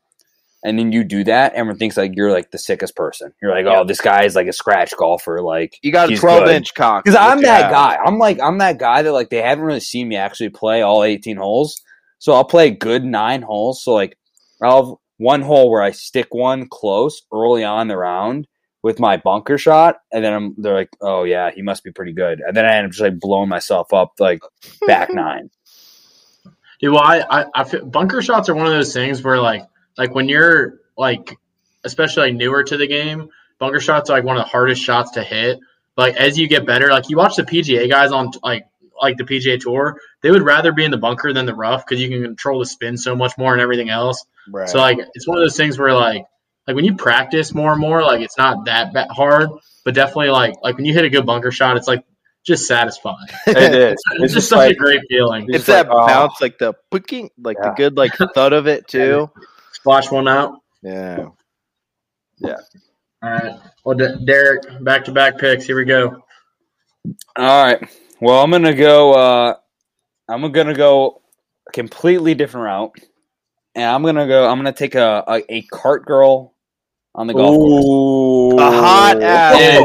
[SPEAKER 1] and then you do that, everyone thinks like you're like the sickest person. You're like, "Oh, this guy is like a scratch golfer," like
[SPEAKER 3] you got a 12
[SPEAKER 1] good.
[SPEAKER 3] inch cock.
[SPEAKER 1] because I'm that guy. I'm like I'm that guy that like they haven't really seen me actually play all 18 holes. So I'll play a good nine holes. So like I'll have one hole where I stick one close early on the round with my bunker shot, and then I'm they're like, oh yeah, he must be pretty good. And then I end up just like blowing myself up like back [laughs] nine.
[SPEAKER 4] Dude, well, I, I, I feel bunker shots are one of those things where like like when you're like especially like newer to the game, bunker shots are like one of the hardest shots to hit. Like as you get better, like you watch the PGA guys on like like the PGA Tour, they would rather be in the bunker than the rough because you can control the spin so much more and everything else.
[SPEAKER 3] Right.
[SPEAKER 4] So like it's one of those things where like like when you practice more and more, like it's not that ba- hard, but definitely like like when you hit a good bunker shot, it's like just satisfying. [laughs]
[SPEAKER 2] It is.
[SPEAKER 4] It's, just such a great feeling.
[SPEAKER 3] it's
[SPEAKER 2] just
[SPEAKER 3] that
[SPEAKER 2] like, oh.
[SPEAKER 3] bounce, like the picking, like the good like [laughs] thud of it too.
[SPEAKER 4] Splash one out.
[SPEAKER 3] Yeah. Yeah.
[SPEAKER 4] All right. Well, D- Derek, back to back picks. Here we go.
[SPEAKER 1] All right. Well, I'm gonna go. uh I'm gonna go a completely different route, and I'm gonna go. I'm gonna take a a, a cart girl on the golf course.
[SPEAKER 3] A hot ass.
[SPEAKER 1] Yeah.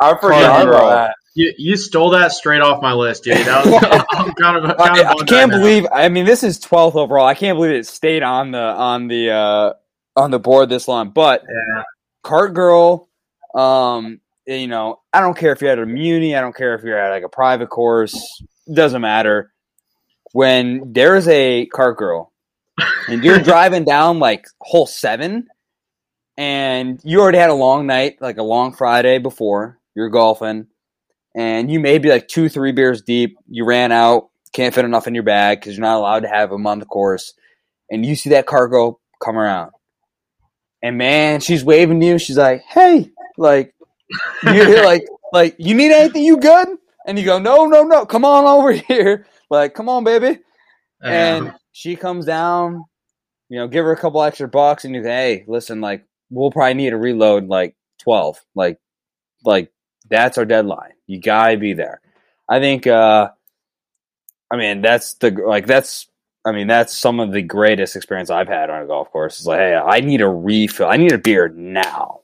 [SPEAKER 2] I forgot
[SPEAKER 3] girl.
[SPEAKER 2] about that.
[SPEAKER 4] You you stole that straight off my list, dude. That was, [laughs] I'm kind of, kind of
[SPEAKER 1] I
[SPEAKER 4] bummed
[SPEAKER 1] can't
[SPEAKER 4] right now.
[SPEAKER 1] believe. I mean, this is 12th overall. I can't believe it stayed on the on the uh on the board this long. But
[SPEAKER 4] Yeah.
[SPEAKER 1] cart girl, um, Eh, you know, I don't care if you're at a muni. I don't care if you're at like a private course. Doesn't matter. When there's a cart girl, and you're [laughs] driving down like hole seven, and you already had a long night, like a long Friday before you're golfing, and you may be like two, three beers deep. You ran out, can't fit enough in your bag because you're not allowed to have them on the course, and you see that cart girl come around, and man, she's waving to you. She's like, "Hey, like, you like, like, you need anything? You good?" And you go, "No, no, no, come on over [laughs] here." Like, come on, baby and she comes down, you know, give her a couple extra bucks, and you say, hey, listen, like, we'll probably need to reload like twelve, like, like that's our deadline. You gotta be there. I think, uh, I mean, that's the like that's I mean, that's some of the greatest experience I've had on a golf course. It's like, hey, I need a refill. I need a beer now.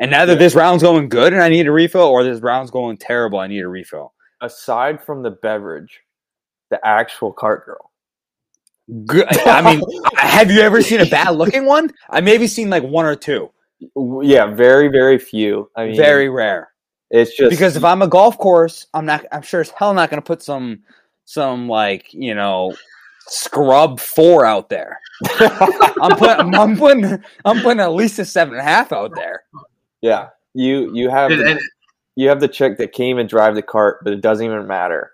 [SPEAKER 1] And now that this round's going good and I need a refill, or this round's going terrible, I need a refill.
[SPEAKER 2] Aside from the beverage, the actual cart girl.
[SPEAKER 1] Good. I mean, [laughs] have you ever seen a bad looking one? I maybe seen like one or two.
[SPEAKER 2] Yeah, very, very few. I mean,
[SPEAKER 1] Very rare.
[SPEAKER 2] It's just
[SPEAKER 1] Because if I'm a golf course, I'm not. I'm sure as hell not going to put some some like you know scrub four out there. [laughs] I'm putting. I'm putting. I'm putting at least a seven and a half out there.
[SPEAKER 2] Yeah, you you have
[SPEAKER 4] And-
[SPEAKER 2] the,
[SPEAKER 4] and-
[SPEAKER 2] you have the chick that can't even drive the cart, but it doesn't even matter.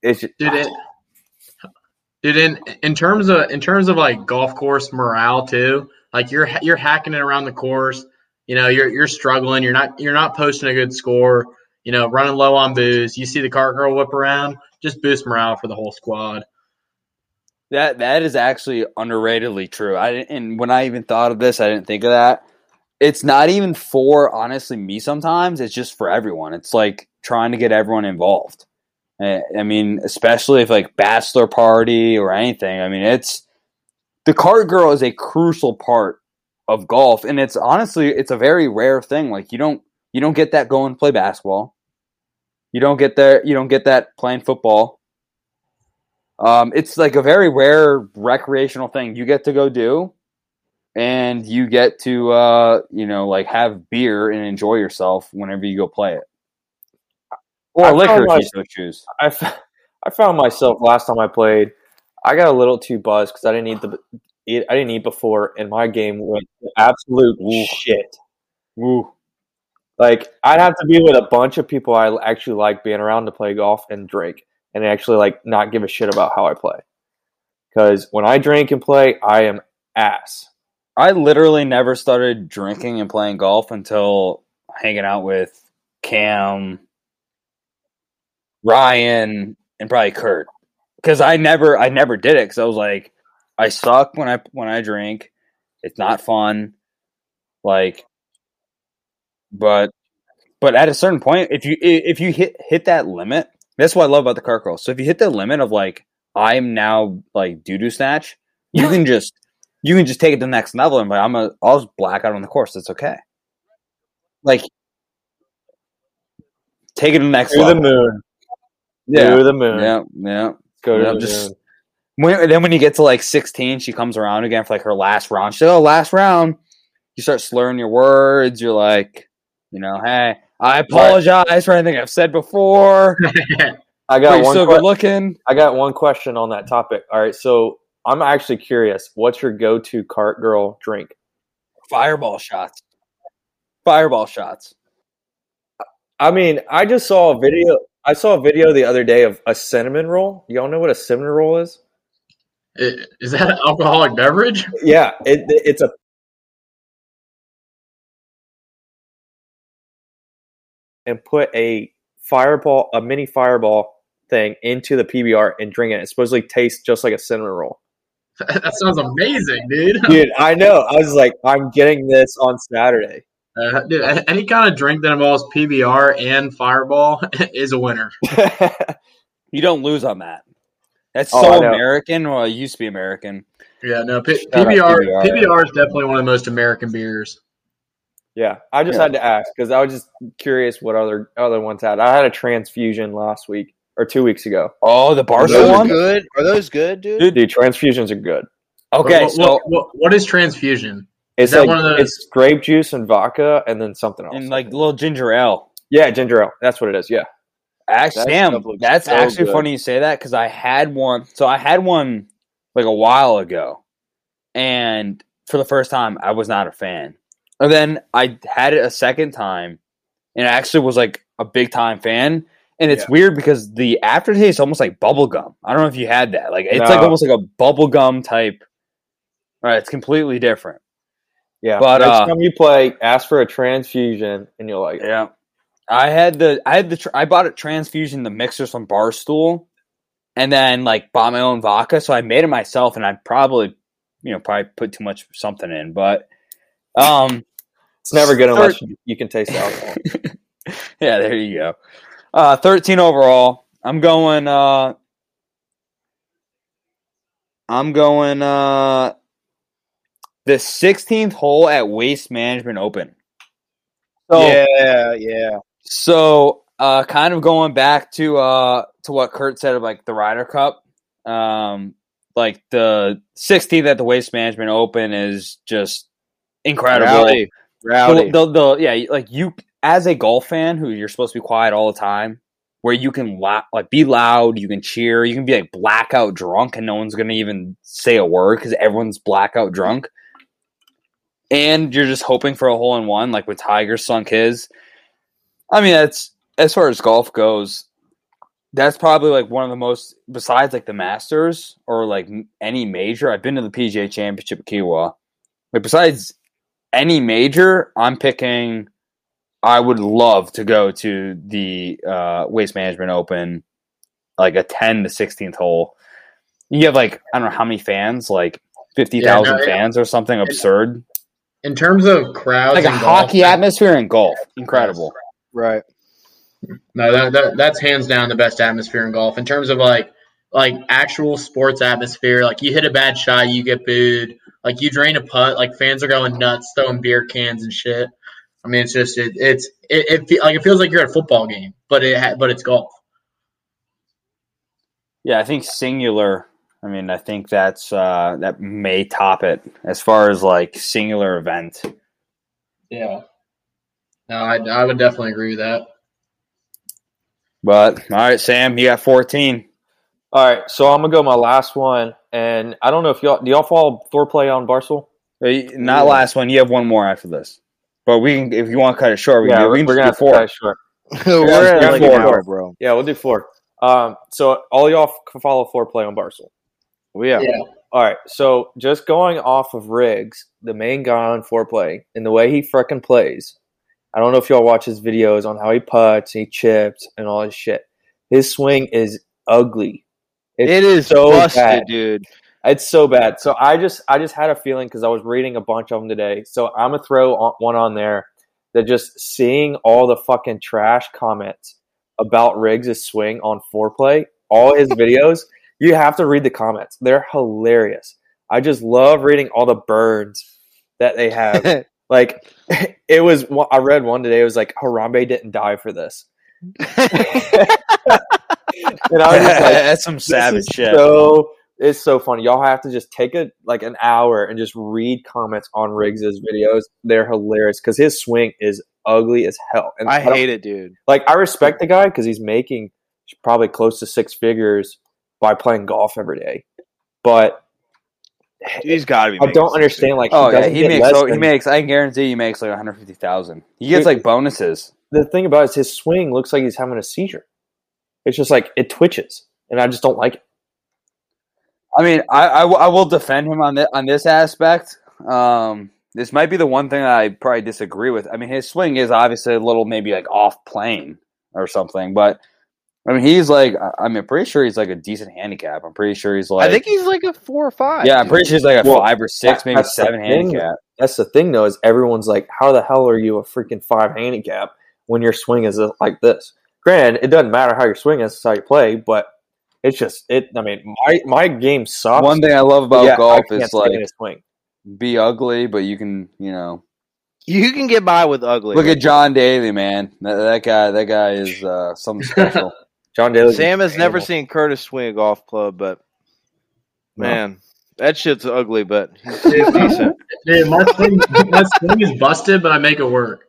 [SPEAKER 2] It's just,
[SPEAKER 4] dude, it, dude, in in terms of in terms of like golf course morale too, like you're you're hacking it around the course. You know, you're you're struggling. You're not you're not posting a good score. You know, running low on booze. You see the cart girl whip around, just boost morale for the whole squad.
[SPEAKER 1] That that is actually underratedly true. I and when I even thought of this, I didn't think of that. It's not even for honestly me. Sometimes it's just for everyone. It's like trying to get everyone involved. I mean, especially if like bachelor party or anything. I mean, it's the cart girl is a crucial part of golf, and it's honestly it's a very rare thing. Like you don't you don't get that going to play basketball. You don't get there. You don't get that playing football. Um, it's like a very rare recreational thing you get to go do, and you get to uh, you know like have beer and enjoy yourself whenever you go play it, or
[SPEAKER 2] I
[SPEAKER 1] liquor
[SPEAKER 2] found
[SPEAKER 1] if
[SPEAKER 2] my-
[SPEAKER 1] you so choose.
[SPEAKER 2] I, f- I found myself last time I played, I got a little too buzzed because I didn't eat the eat, I didn't eat before, and my game went absolute
[SPEAKER 1] Ooh.
[SPEAKER 2] shit.
[SPEAKER 1] Ooh.
[SPEAKER 2] Like I'd have to be with a bunch of people I actually like being around to play golf and drink, and actually like not give a shit about how I play. Because when I drink and play, I am ass.
[SPEAKER 1] I literally never started drinking and playing golf until hanging out with Cam, Ryan, and probably Kurt. Because I never, I never did it. Because I was like, I suck when I when I drink. It's not fun. Like, but but at a certain point, if you if you hit hit that limit, that's what I love about the car girl. So if you hit the limit of like I'm now like doo doo snatch, you can just you can just take it to the next level and like, I'm a I'll just black out on the course. It's okay. Like take it to the next
[SPEAKER 2] To the
[SPEAKER 1] level.
[SPEAKER 2] moon.
[SPEAKER 1] Yeah.
[SPEAKER 2] To the moon.
[SPEAKER 1] Yeah, yeah.
[SPEAKER 2] Go to
[SPEAKER 1] Yeah,
[SPEAKER 2] the
[SPEAKER 1] just-
[SPEAKER 2] moon.
[SPEAKER 1] When, then when you get to like 16, she comes around again for like her last round. She's like, oh, last round. You start slurring your words. You're like, you know, hey, I apologize for anything I've said before. [laughs]
[SPEAKER 2] I got one.
[SPEAKER 1] still
[SPEAKER 2] que-
[SPEAKER 1] good looking.
[SPEAKER 2] I got one question on that topic. All right, so I'm actually curious. What's your go-to cart girl drink?
[SPEAKER 1] Fireball shots. Fireball shots.
[SPEAKER 2] I mean, I just saw a video. I saw a video the other day of a cinnamon roll. Y'all know what a cinnamon roll is?
[SPEAKER 4] I- Is that an alcoholic beverage?
[SPEAKER 2] Yeah, it, it's a and put a fireball, a mini fireball thing into the PBR and drink it. It supposedly tastes just like a cinnamon roll. [laughs]
[SPEAKER 4] That sounds amazing, dude. [laughs]
[SPEAKER 2] Dude, I know. I was like, I'm getting this on Saturday.
[SPEAKER 4] Uh, dude, any kind of drink that involves PBR and Fireball [laughs] is a winner.
[SPEAKER 1] You don't lose on that. That's
[SPEAKER 2] Oh,
[SPEAKER 1] so
[SPEAKER 2] I know.
[SPEAKER 1] American. Well, it used to be American.
[SPEAKER 4] Yeah, no, P-
[SPEAKER 1] Shout
[SPEAKER 4] PBR,
[SPEAKER 1] PBR.
[SPEAKER 4] PBR is definitely one of the most American beers.
[SPEAKER 2] yeah, I just
[SPEAKER 1] Yeah.
[SPEAKER 2] had to ask because I was just curious what other other ones had. I had a transfusion last week or two weeks ago.
[SPEAKER 1] Oh, the
[SPEAKER 3] Are
[SPEAKER 1] Barca
[SPEAKER 3] those
[SPEAKER 1] one?
[SPEAKER 3] good? Are those good, dude?
[SPEAKER 1] Dude,
[SPEAKER 2] Dude, transfusions are good.
[SPEAKER 1] Okay,
[SPEAKER 4] What-
[SPEAKER 1] so
[SPEAKER 4] what, what, what is transfusion?
[SPEAKER 2] It's
[SPEAKER 4] that
[SPEAKER 2] like
[SPEAKER 4] one of those-
[SPEAKER 2] it's grape juice and vodka and then something else.
[SPEAKER 1] and like little ginger ale.
[SPEAKER 2] yeah, ginger ale. That's what it is. Yeah.
[SPEAKER 1] Actually,
[SPEAKER 3] That
[SPEAKER 1] damn,
[SPEAKER 3] stuff looks
[SPEAKER 1] that's
[SPEAKER 3] so
[SPEAKER 1] actually
[SPEAKER 3] good.
[SPEAKER 1] funny you say that because I had one. So I had one like a while ago, and for the first time, I was not a fan. And then I had it a second time, and I actually was like a big time fan. And it's
[SPEAKER 2] Yeah.
[SPEAKER 1] weird because the aftertaste is almost like bubble gum. I don't know if you had that. Like it's like almost like a bubble gum type. All right, it's completely different.
[SPEAKER 2] Yeah.
[SPEAKER 1] But,
[SPEAKER 2] next
[SPEAKER 1] uh,
[SPEAKER 2] time you play, ask for a transfusion and you'll like it.
[SPEAKER 1] Yeah. I had the I had the tr- I bought a transfusion the mixers from Barstool, and then like bought my own vodka. So I made it myself, and I probably you know probably put too much something in, but um
[SPEAKER 2] It's never good unless you, you can taste alcohol. [laughs]
[SPEAKER 1] yeah, there you go. Uh, thirteen overall. I'm going. Uh, I'm going uh the 16th hole at Waste Management Open.
[SPEAKER 2] So
[SPEAKER 3] yeah, yeah.
[SPEAKER 1] So, uh, kind of going back to uh to what Kurt said of like the Ryder Cup, um, like the 16th at the Waste Management Open is just incredible.
[SPEAKER 3] Rowdy. Rowdy.
[SPEAKER 1] The, the, the- yeah, like you as a golf fan who you're supposed to be quiet all the time, where you can la- like be loud, you can cheer, you can be like blackout drunk, and no one's gonna even say a word because everyone's blackout drunk. And you're just hoping for a hole in one, like when Tiger sunk his. I mean, that's as far as golf goes. That's probably like one of the most, besides like the Masters or like any major. I've been to the PGA Championship at Kiawah. Like besides any major, I'm picking. I would love to go to the uh, Waste Management Open, like a ten to sixteenth hole. You have like I don't know how many fans, like fifty thousand
[SPEAKER 4] Yeah, no, it-
[SPEAKER 1] fans or something absurd.
[SPEAKER 4] In terms of crowds,
[SPEAKER 1] Like a
[SPEAKER 4] in golf,
[SPEAKER 1] hockey atmosphere in golf, incredible.
[SPEAKER 3] right.
[SPEAKER 4] No, that, that that's hands down the best atmosphere in golf. In terms of like like actual sports atmosphere, like you hit a bad shot, you get booed. Like you drain a putt, like fans are going nuts, throwing beer cans and shit. I mean, it's just it, it's it, it fe- like it feels like you're at a football game, but it ha- but it's golf.
[SPEAKER 1] Yeah, I think singular. I mean, I think that's uh, that may top it as far as like singular event.
[SPEAKER 4] Yeah. No, I, I would definitely agree with that.
[SPEAKER 1] But all right, Sam, you got fourteen.
[SPEAKER 2] all right, so I'm gonna go my last one, and I don't know if y'all do y'all follow foreplay on Barstool.
[SPEAKER 1] Uh, Not last one. You have one more after this. But we can, if you want to cut it short, we
[SPEAKER 2] yeah,
[SPEAKER 1] can, do-
[SPEAKER 2] we're,
[SPEAKER 1] we can
[SPEAKER 2] we're gonna
[SPEAKER 1] do four.
[SPEAKER 2] cut it short. [laughs]
[SPEAKER 3] We're at
[SPEAKER 1] yeah,
[SPEAKER 3] like
[SPEAKER 1] four.
[SPEAKER 3] hour, bro.
[SPEAKER 2] Yeah, we'll do four. Um, so all y'all can follow play on Barstool.
[SPEAKER 3] Well, yeah.
[SPEAKER 4] Yeah.
[SPEAKER 2] All right, so just going off of Riggs, the main guy on foreplay, and the way he frickin' plays. I don't know if y'all watch his videos on how he putts, he chips, and all his shit. His swing is ugly. It's
[SPEAKER 3] It is
[SPEAKER 2] so
[SPEAKER 3] busted,
[SPEAKER 2] bad.
[SPEAKER 3] dude.
[SPEAKER 2] It's so bad. So I just I just had a feeling because I was reading a bunch of them today. So I'm gonna throw on- one on there that just seeing all the fucking trash comments about Riggs' swing on foreplay, all his [laughs] videos. You have to read the comments. They're hilarious. I just love reading all the burns that they have. [laughs] like [laughs] it was. I read one today. It was like Harambe didn't die for this, and I was just like,
[SPEAKER 1] That's some savage shit.
[SPEAKER 2] So it's so funny. Y'all have to just take a like an hour and just read comments on Riggs's videos. They're hilarious because his swing is ugly as hell. And
[SPEAKER 3] I
[SPEAKER 2] don't-
[SPEAKER 3] hate it, dude.
[SPEAKER 2] Like I respect the guy because he's making probably close to six figures by playing golf every day. But
[SPEAKER 3] He's got to be.
[SPEAKER 2] I don't understand. Like
[SPEAKER 1] oh
[SPEAKER 2] he
[SPEAKER 1] yeah, he makes.
[SPEAKER 2] less
[SPEAKER 1] So he makes. I guarantee he makes like one hundred fifty thousand. He gets
[SPEAKER 2] Dude.
[SPEAKER 1] like bonuses.
[SPEAKER 2] the thing about it is his swing looks like he's having a seizure. It's just like it twitches, and I just don't like it.
[SPEAKER 1] I mean, I, I, will- defend him on this on this aspect. Um, this might be the one thing I probably disagree with. I mean, his swing is obviously a little maybe like off plane or something, but I mean, he's like I- I'm pretty sure he's like a decent handicap. I'm pretty sure he's like
[SPEAKER 3] I think he's like a four or five.
[SPEAKER 1] yeah, I'm pretty sure he's like a
[SPEAKER 2] Well,
[SPEAKER 1] five or six, maybe
[SPEAKER 2] that's the
[SPEAKER 1] seven
[SPEAKER 2] thing.
[SPEAKER 1] handicap.
[SPEAKER 2] That's the thing, though, is everyone's like, "How the hell are you a freaking five handicap when your swing is uh, like this?" Granted, it doesn't matter how your swing is; it's how you play. But it's just it. I mean, my my game sucks.
[SPEAKER 1] One thing I love about
[SPEAKER 2] Yeah,
[SPEAKER 1] golf is like
[SPEAKER 2] swing.
[SPEAKER 1] be ugly, but you can you know
[SPEAKER 3] You can get by with ugly.
[SPEAKER 1] look at John Daly, man. That, that guy, that guy is uh, something [laughs] special.
[SPEAKER 2] John Daly.
[SPEAKER 3] Sam has never seen Curtis swing a golf club, but man, that shit's ugly. But he's, [laughs] he's decent.
[SPEAKER 4] Dude, my swing, my swing is busted, but I make it work.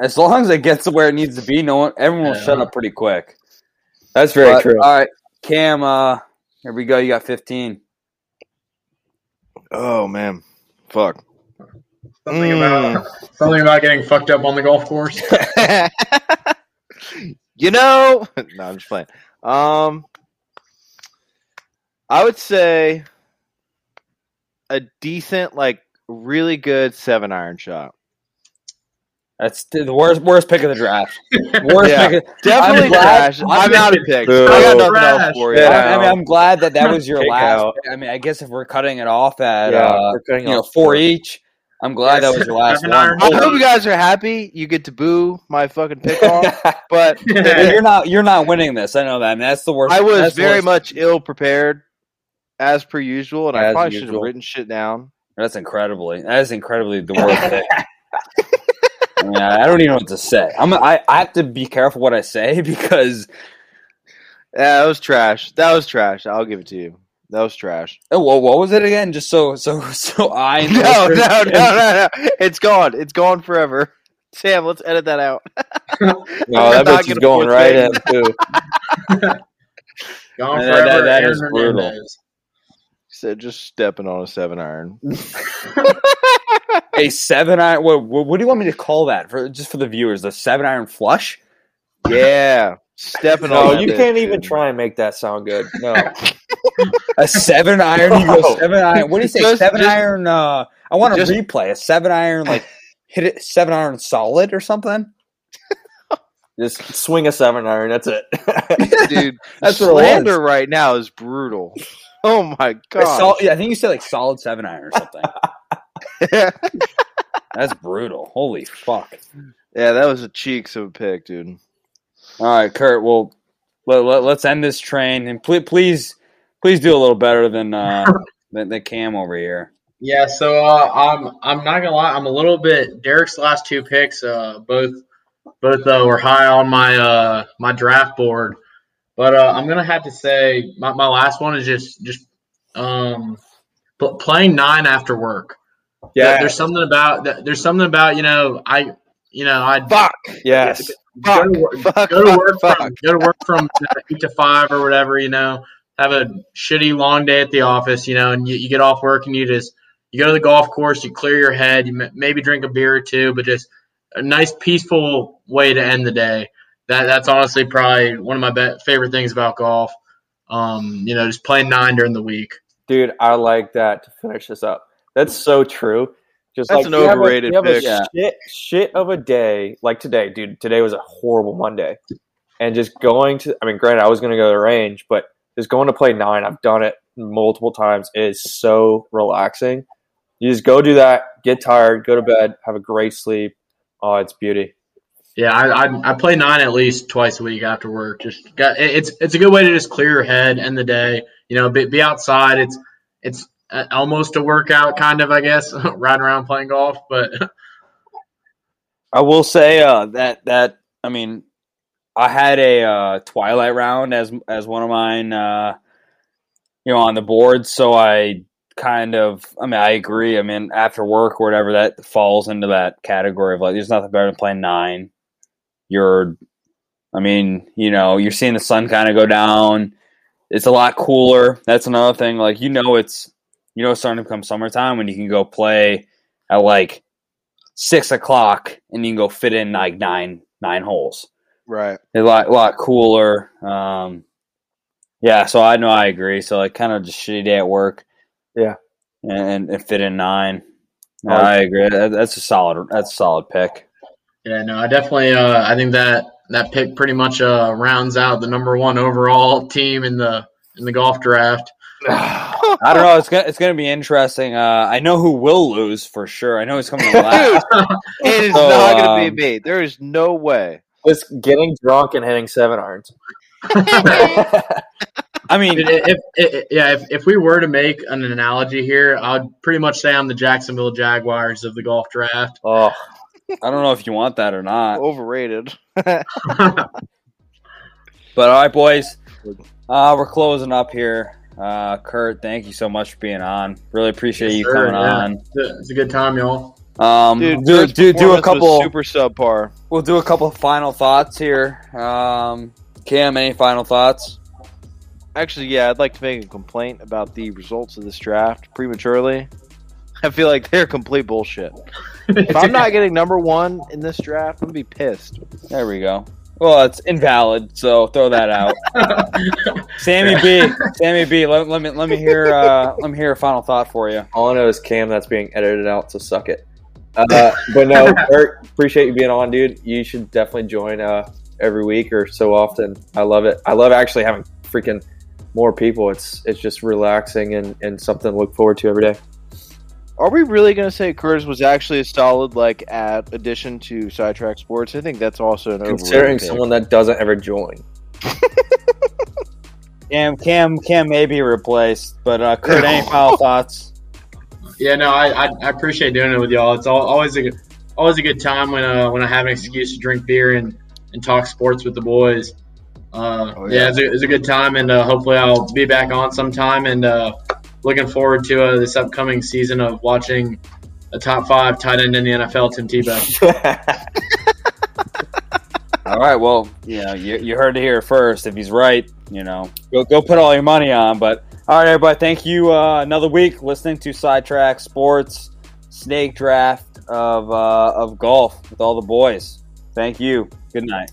[SPEAKER 1] as long as it gets to where it needs to be, no one, everyone will
[SPEAKER 4] Yeah.
[SPEAKER 1] shut up pretty quick.
[SPEAKER 2] That's very
[SPEAKER 1] But,
[SPEAKER 2] true.
[SPEAKER 1] All right, Cam. Uh, here we go. You got 15.
[SPEAKER 3] Oh man, fuck.
[SPEAKER 4] Something
[SPEAKER 3] Mm.
[SPEAKER 4] about something about getting fucked up on the golf course. [laughs]
[SPEAKER 3] you know, [laughs] no, I'm just playing. Um, I would say a decent, like, really good seven iron shot.
[SPEAKER 1] That's the worst worst pick of the draft. Worst
[SPEAKER 3] Yeah.
[SPEAKER 1] pick. Of,
[SPEAKER 3] Definitely
[SPEAKER 1] I'm glad-
[SPEAKER 3] trash.
[SPEAKER 1] I'm
[SPEAKER 3] I'm out of picks.
[SPEAKER 2] Boo.
[SPEAKER 3] I got nothing
[SPEAKER 4] Trash.
[SPEAKER 3] else for you.
[SPEAKER 2] Get
[SPEAKER 1] I, I mean,
[SPEAKER 2] out.
[SPEAKER 1] I'm glad that that was your
[SPEAKER 2] Kick
[SPEAKER 1] last.
[SPEAKER 2] out.
[SPEAKER 1] I mean, I guess if we're cutting it off at
[SPEAKER 2] yeah,
[SPEAKER 1] uh, you know
[SPEAKER 2] off
[SPEAKER 1] four each, I'm glad that was your last one.
[SPEAKER 3] I hope you guys are happy. You get to boo my fucking pick off, [laughs] but [laughs]
[SPEAKER 1] But you're not you're not winning this. I know that. I mean, that's the worst.
[SPEAKER 3] I was very
[SPEAKER 1] worst.
[SPEAKER 3] much ill prepared. as per usual, and I
[SPEAKER 2] As
[SPEAKER 3] probably should have written shit down.
[SPEAKER 1] That's incredibly. That is incredibly the worst [laughs] pick. yeah, I don't even know what to say. I'm. I, I have to be careful what I say [laughs] because.
[SPEAKER 3] Yeah, that was trash. That was trash. I'll give it to you. That was trash.
[SPEAKER 1] Oh, well, what was it again? Just so so [laughs] so I [laughs]
[SPEAKER 3] No, no, no, no, no. It's gone. It's gone forever. Sam, let's edit that out.
[SPEAKER 2] No, that
[SPEAKER 3] not
[SPEAKER 2] bitch is
[SPEAKER 3] gonna
[SPEAKER 2] going
[SPEAKER 3] put
[SPEAKER 2] right in too.
[SPEAKER 4] Gone
[SPEAKER 1] That- that-
[SPEAKER 4] forever.
[SPEAKER 1] that
[SPEAKER 4] Aaron
[SPEAKER 1] is brutal.
[SPEAKER 4] Hernandez.
[SPEAKER 3] Said just stepping on a seven iron.
[SPEAKER 1] A seven iron. What, what, what do you want me to call that for? Just for the viewers, the seven iron flush.
[SPEAKER 3] Yeah, stepping
[SPEAKER 2] No,
[SPEAKER 3] on. that
[SPEAKER 2] you
[SPEAKER 3] bitch,
[SPEAKER 2] can't even
[SPEAKER 3] dude.
[SPEAKER 2] try and make that sound good. No,
[SPEAKER 1] A seven iron. You go seven iron. What do you say?
[SPEAKER 3] Just-
[SPEAKER 1] seven
[SPEAKER 3] just-
[SPEAKER 1] iron. Uh, I want to
[SPEAKER 3] just-
[SPEAKER 1] replay a seven iron. Like hit it seven iron solid or something.
[SPEAKER 2] just swing a seven iron. That's it.
[SPEAKER 3] dude. [laughs]
[SPEAKER 1] That's what it
[SPEAKER 3] slander right now is brutal. Oh my god.
[SPEAKER 1] sol- yeah, I think you said like solid seven iron or something. [laughs] [laughs] That's brutal. Holy fuck.
[SPEAKER 3] yeah, that was a cheeks of a pick, dude.
[SPEAKER 1] All right, Kurt. Well, let, let, let's end this train and please, please, please do a little better than uh, [laughs] than, than Cam over here.
[SPEAKER 4] Yeah, so uh, I'm I'm not gonna lie, I'm a little bit Derek's last two picks, uh, both both uh, were high on my uh, my draft board, but uh, I'm gonna have to say my, my last one is just just um, pl- playing nine after work.
[SPEAKER 2] Yeah,
[SPEAKER 4] there's something about. There's something about you know I you know I
[SPEAKER 3] Fuck.
[SPEAKER 2] yes.
[SPEAKER 4] go to work,
[SPEAKER 3] Fuck.
[SPEAKER 4] go to work
[SPEAKER 3] fuck.
[SPEAKER 4] from go to work from eight to five or whatever. You know, have a shitty long day at the office. You know, and you, you get off work and you just you go to the golf course, you clear your head, you m- maybe drink a beer or two, but just a nice peaceful way to end the day. That that's honestly probably one of my be- favorite things about golf. Um, you know, just playing nine during the week.
[SPEAKER 2] Dude, I like that to finish this up. That's so true. Just
[SPEAKER 3] That's
[SPEAKER 2] like
[SPEAKER 3] an
[SPEAKER 2] you have a-
[SPEAKER 3] overrated
[SPEAKER 2] you have
[SPEAKER 3] pick.
[SPEAKER 1] Yeah.
[SPEAKER 2] shit, shit of a day like today, dude. Today was a horrible Monday, and just going to. I mean, granted, I was going to go to the range, but just going to play nine. I've done it multiple times. It is so relaxing. You just go do that, get tired, go to bed, have a great sleep. Oh, it's beauty.
[SPEAKER 4] Yeah, I, I I play nine at least twice a week after work. Just got it's it's a good way to just clear your head end the day. You know, be, be outside. It's it's almost a workout, kind of, I guess, [laughs] riding around playing golf. But
[SPEAKER 1] I will say uh, that that I mean, I had a uh, Twilight round as as one of mine, uh, you know, on the board. So I kind of, I mean, I agree. I mean, after work or whatever, that falls into that category of like, there's nothing better than playing nine. You're, I mean, you know, you're seeing the sun kind of go down. It's a lot cooler. That's another thing. Like, you know, it's you know, it's starting to come summertime when you can go play at like six o'clock and you can go fit in like nine nine holes.
[SPEAKER 3] Right.
[SPEAKER 1] A lot a lot cooler. Um, yeah, so I know I agree. So like kind of just shitty day at work.
[SPEAKER 2] Yeah.
[SPEAKER 1] and, and fit in nine. No,
[SPEAKER 2] Oh.
[SPEAKER 1] I agree. That, that's a solid. That's a solid pick.
[SPEAKER 4] yeah, no, I definitely uh, I think that that pick pretty much uh, rounds out the number one overall team in the in the golf draft.
[SPEAKER 1] I don't know. It's gonna it's gonna be interesting. Uh, I know who will lose for sure. I know he's coming in last.
[SPEAKER 3] It is
[SPEAKER 1] So,
[SPEAKER 3] not going to
[SPEAKER 1] um,
[SPEAKER 3] be me. There is no way.
[SPEAKER 2] Just getting drunk and hitting seven irons. [laughs]
[SPEAKER 1] I mean,
[SPEAKER 4] Dude, if, if, yeah, if, if we were to make an analogy here, I'd pretty much say I'm the Jacksonville Jaguars of the golf draft.
[SPEAKER 2] Oh,
[SPEAKER 1] I don't know if you want that or not.
[SPEAKER 3] Overrated. [laughs]
[SPEAKER 1] But all right, boys, uh, we're closing up here. Uh, Kurt, thank you so much for being on. Really appreciate
[SPEAKER 4] Yes,
[SPEAKER 1] you
[SPEAKER 4] sir,
[SPEAKER 1] coming
[SPEAKER 4] yeah.
[SPEAKER 1] on.
[SPEAKER 4] It's a, good time, y'all.
[SPEAKER 1] Um,
[SPEAKER 3] Dude,
[SPEAKER 1] do, do, do a couple.
[SPEAKER 3] super subpar.
[SPEAKER 1] We'll do a couple final thoughts here. Um, Cam, any final thoughts?
[SPEAKER 3] Actually, yeah, I'd like to make a complaint about the results of this draft prematurely. I feel like they're complete bullshit. If I'm not [laughs] getting number one in this draft, I'm gonna be pissed.
[SPEAKER 1] There we go. Well, it's invalid, so throw that out. [laughs] Sammy B, Sammy B, let, let me let me hear uh, let me hear a final thought for you.
[SPEAKER 2] all I know is Cam that's being edited out, so suck it. Uh, but no, [laughs] Kurt, appreciate you being on, dude. You should definitely join uh, every week or so often. I love it. I love actually having freaking more people. It's it's just relaxing and, and something to look forward to every day.
[SPEAKER 3] Are we really gonna say Curtis was actually a solid like at addition to sidetrack sports? I think that's also an
[SPEAKER 2] Considering
[SPEAKER 3] overrated pick.
[SPEAKER 2] someone that doesn't ever join. [laughs]
[SPEAKER 1] Cam, Cam, Cam may be replaced, but uh, Kurt, any [laughs] final thoughts?
[SPEAKER 4] Yeah, no, I, I, I appreciate doing it with y'all. It's all, always a good, always a good time when uh, when I have an excuse to drink beer and, and talk sports with the boys. Uh,
[SPEAKER 3] Oh,
[SPEAKER 4] yeah,
[SPEAKER 3] yeah.
[SPEAKER 4] it's a, it's a good time, and uh, hopefully I'll be back on sometime. And uh, looking forward to uh, this upcoming season of watching a top five tight end in the NFL, Tim Tebow. [laughs]
[SPEAKER 1] All right. Well, you know, you, you heard it here first. If he's right, you know, go go put all your money on. But all right, everybody. Thank you. Uh, another week listening to Sidetrack Sports Snake Draft of uh, of golf with all the boys. Thank you. Good night.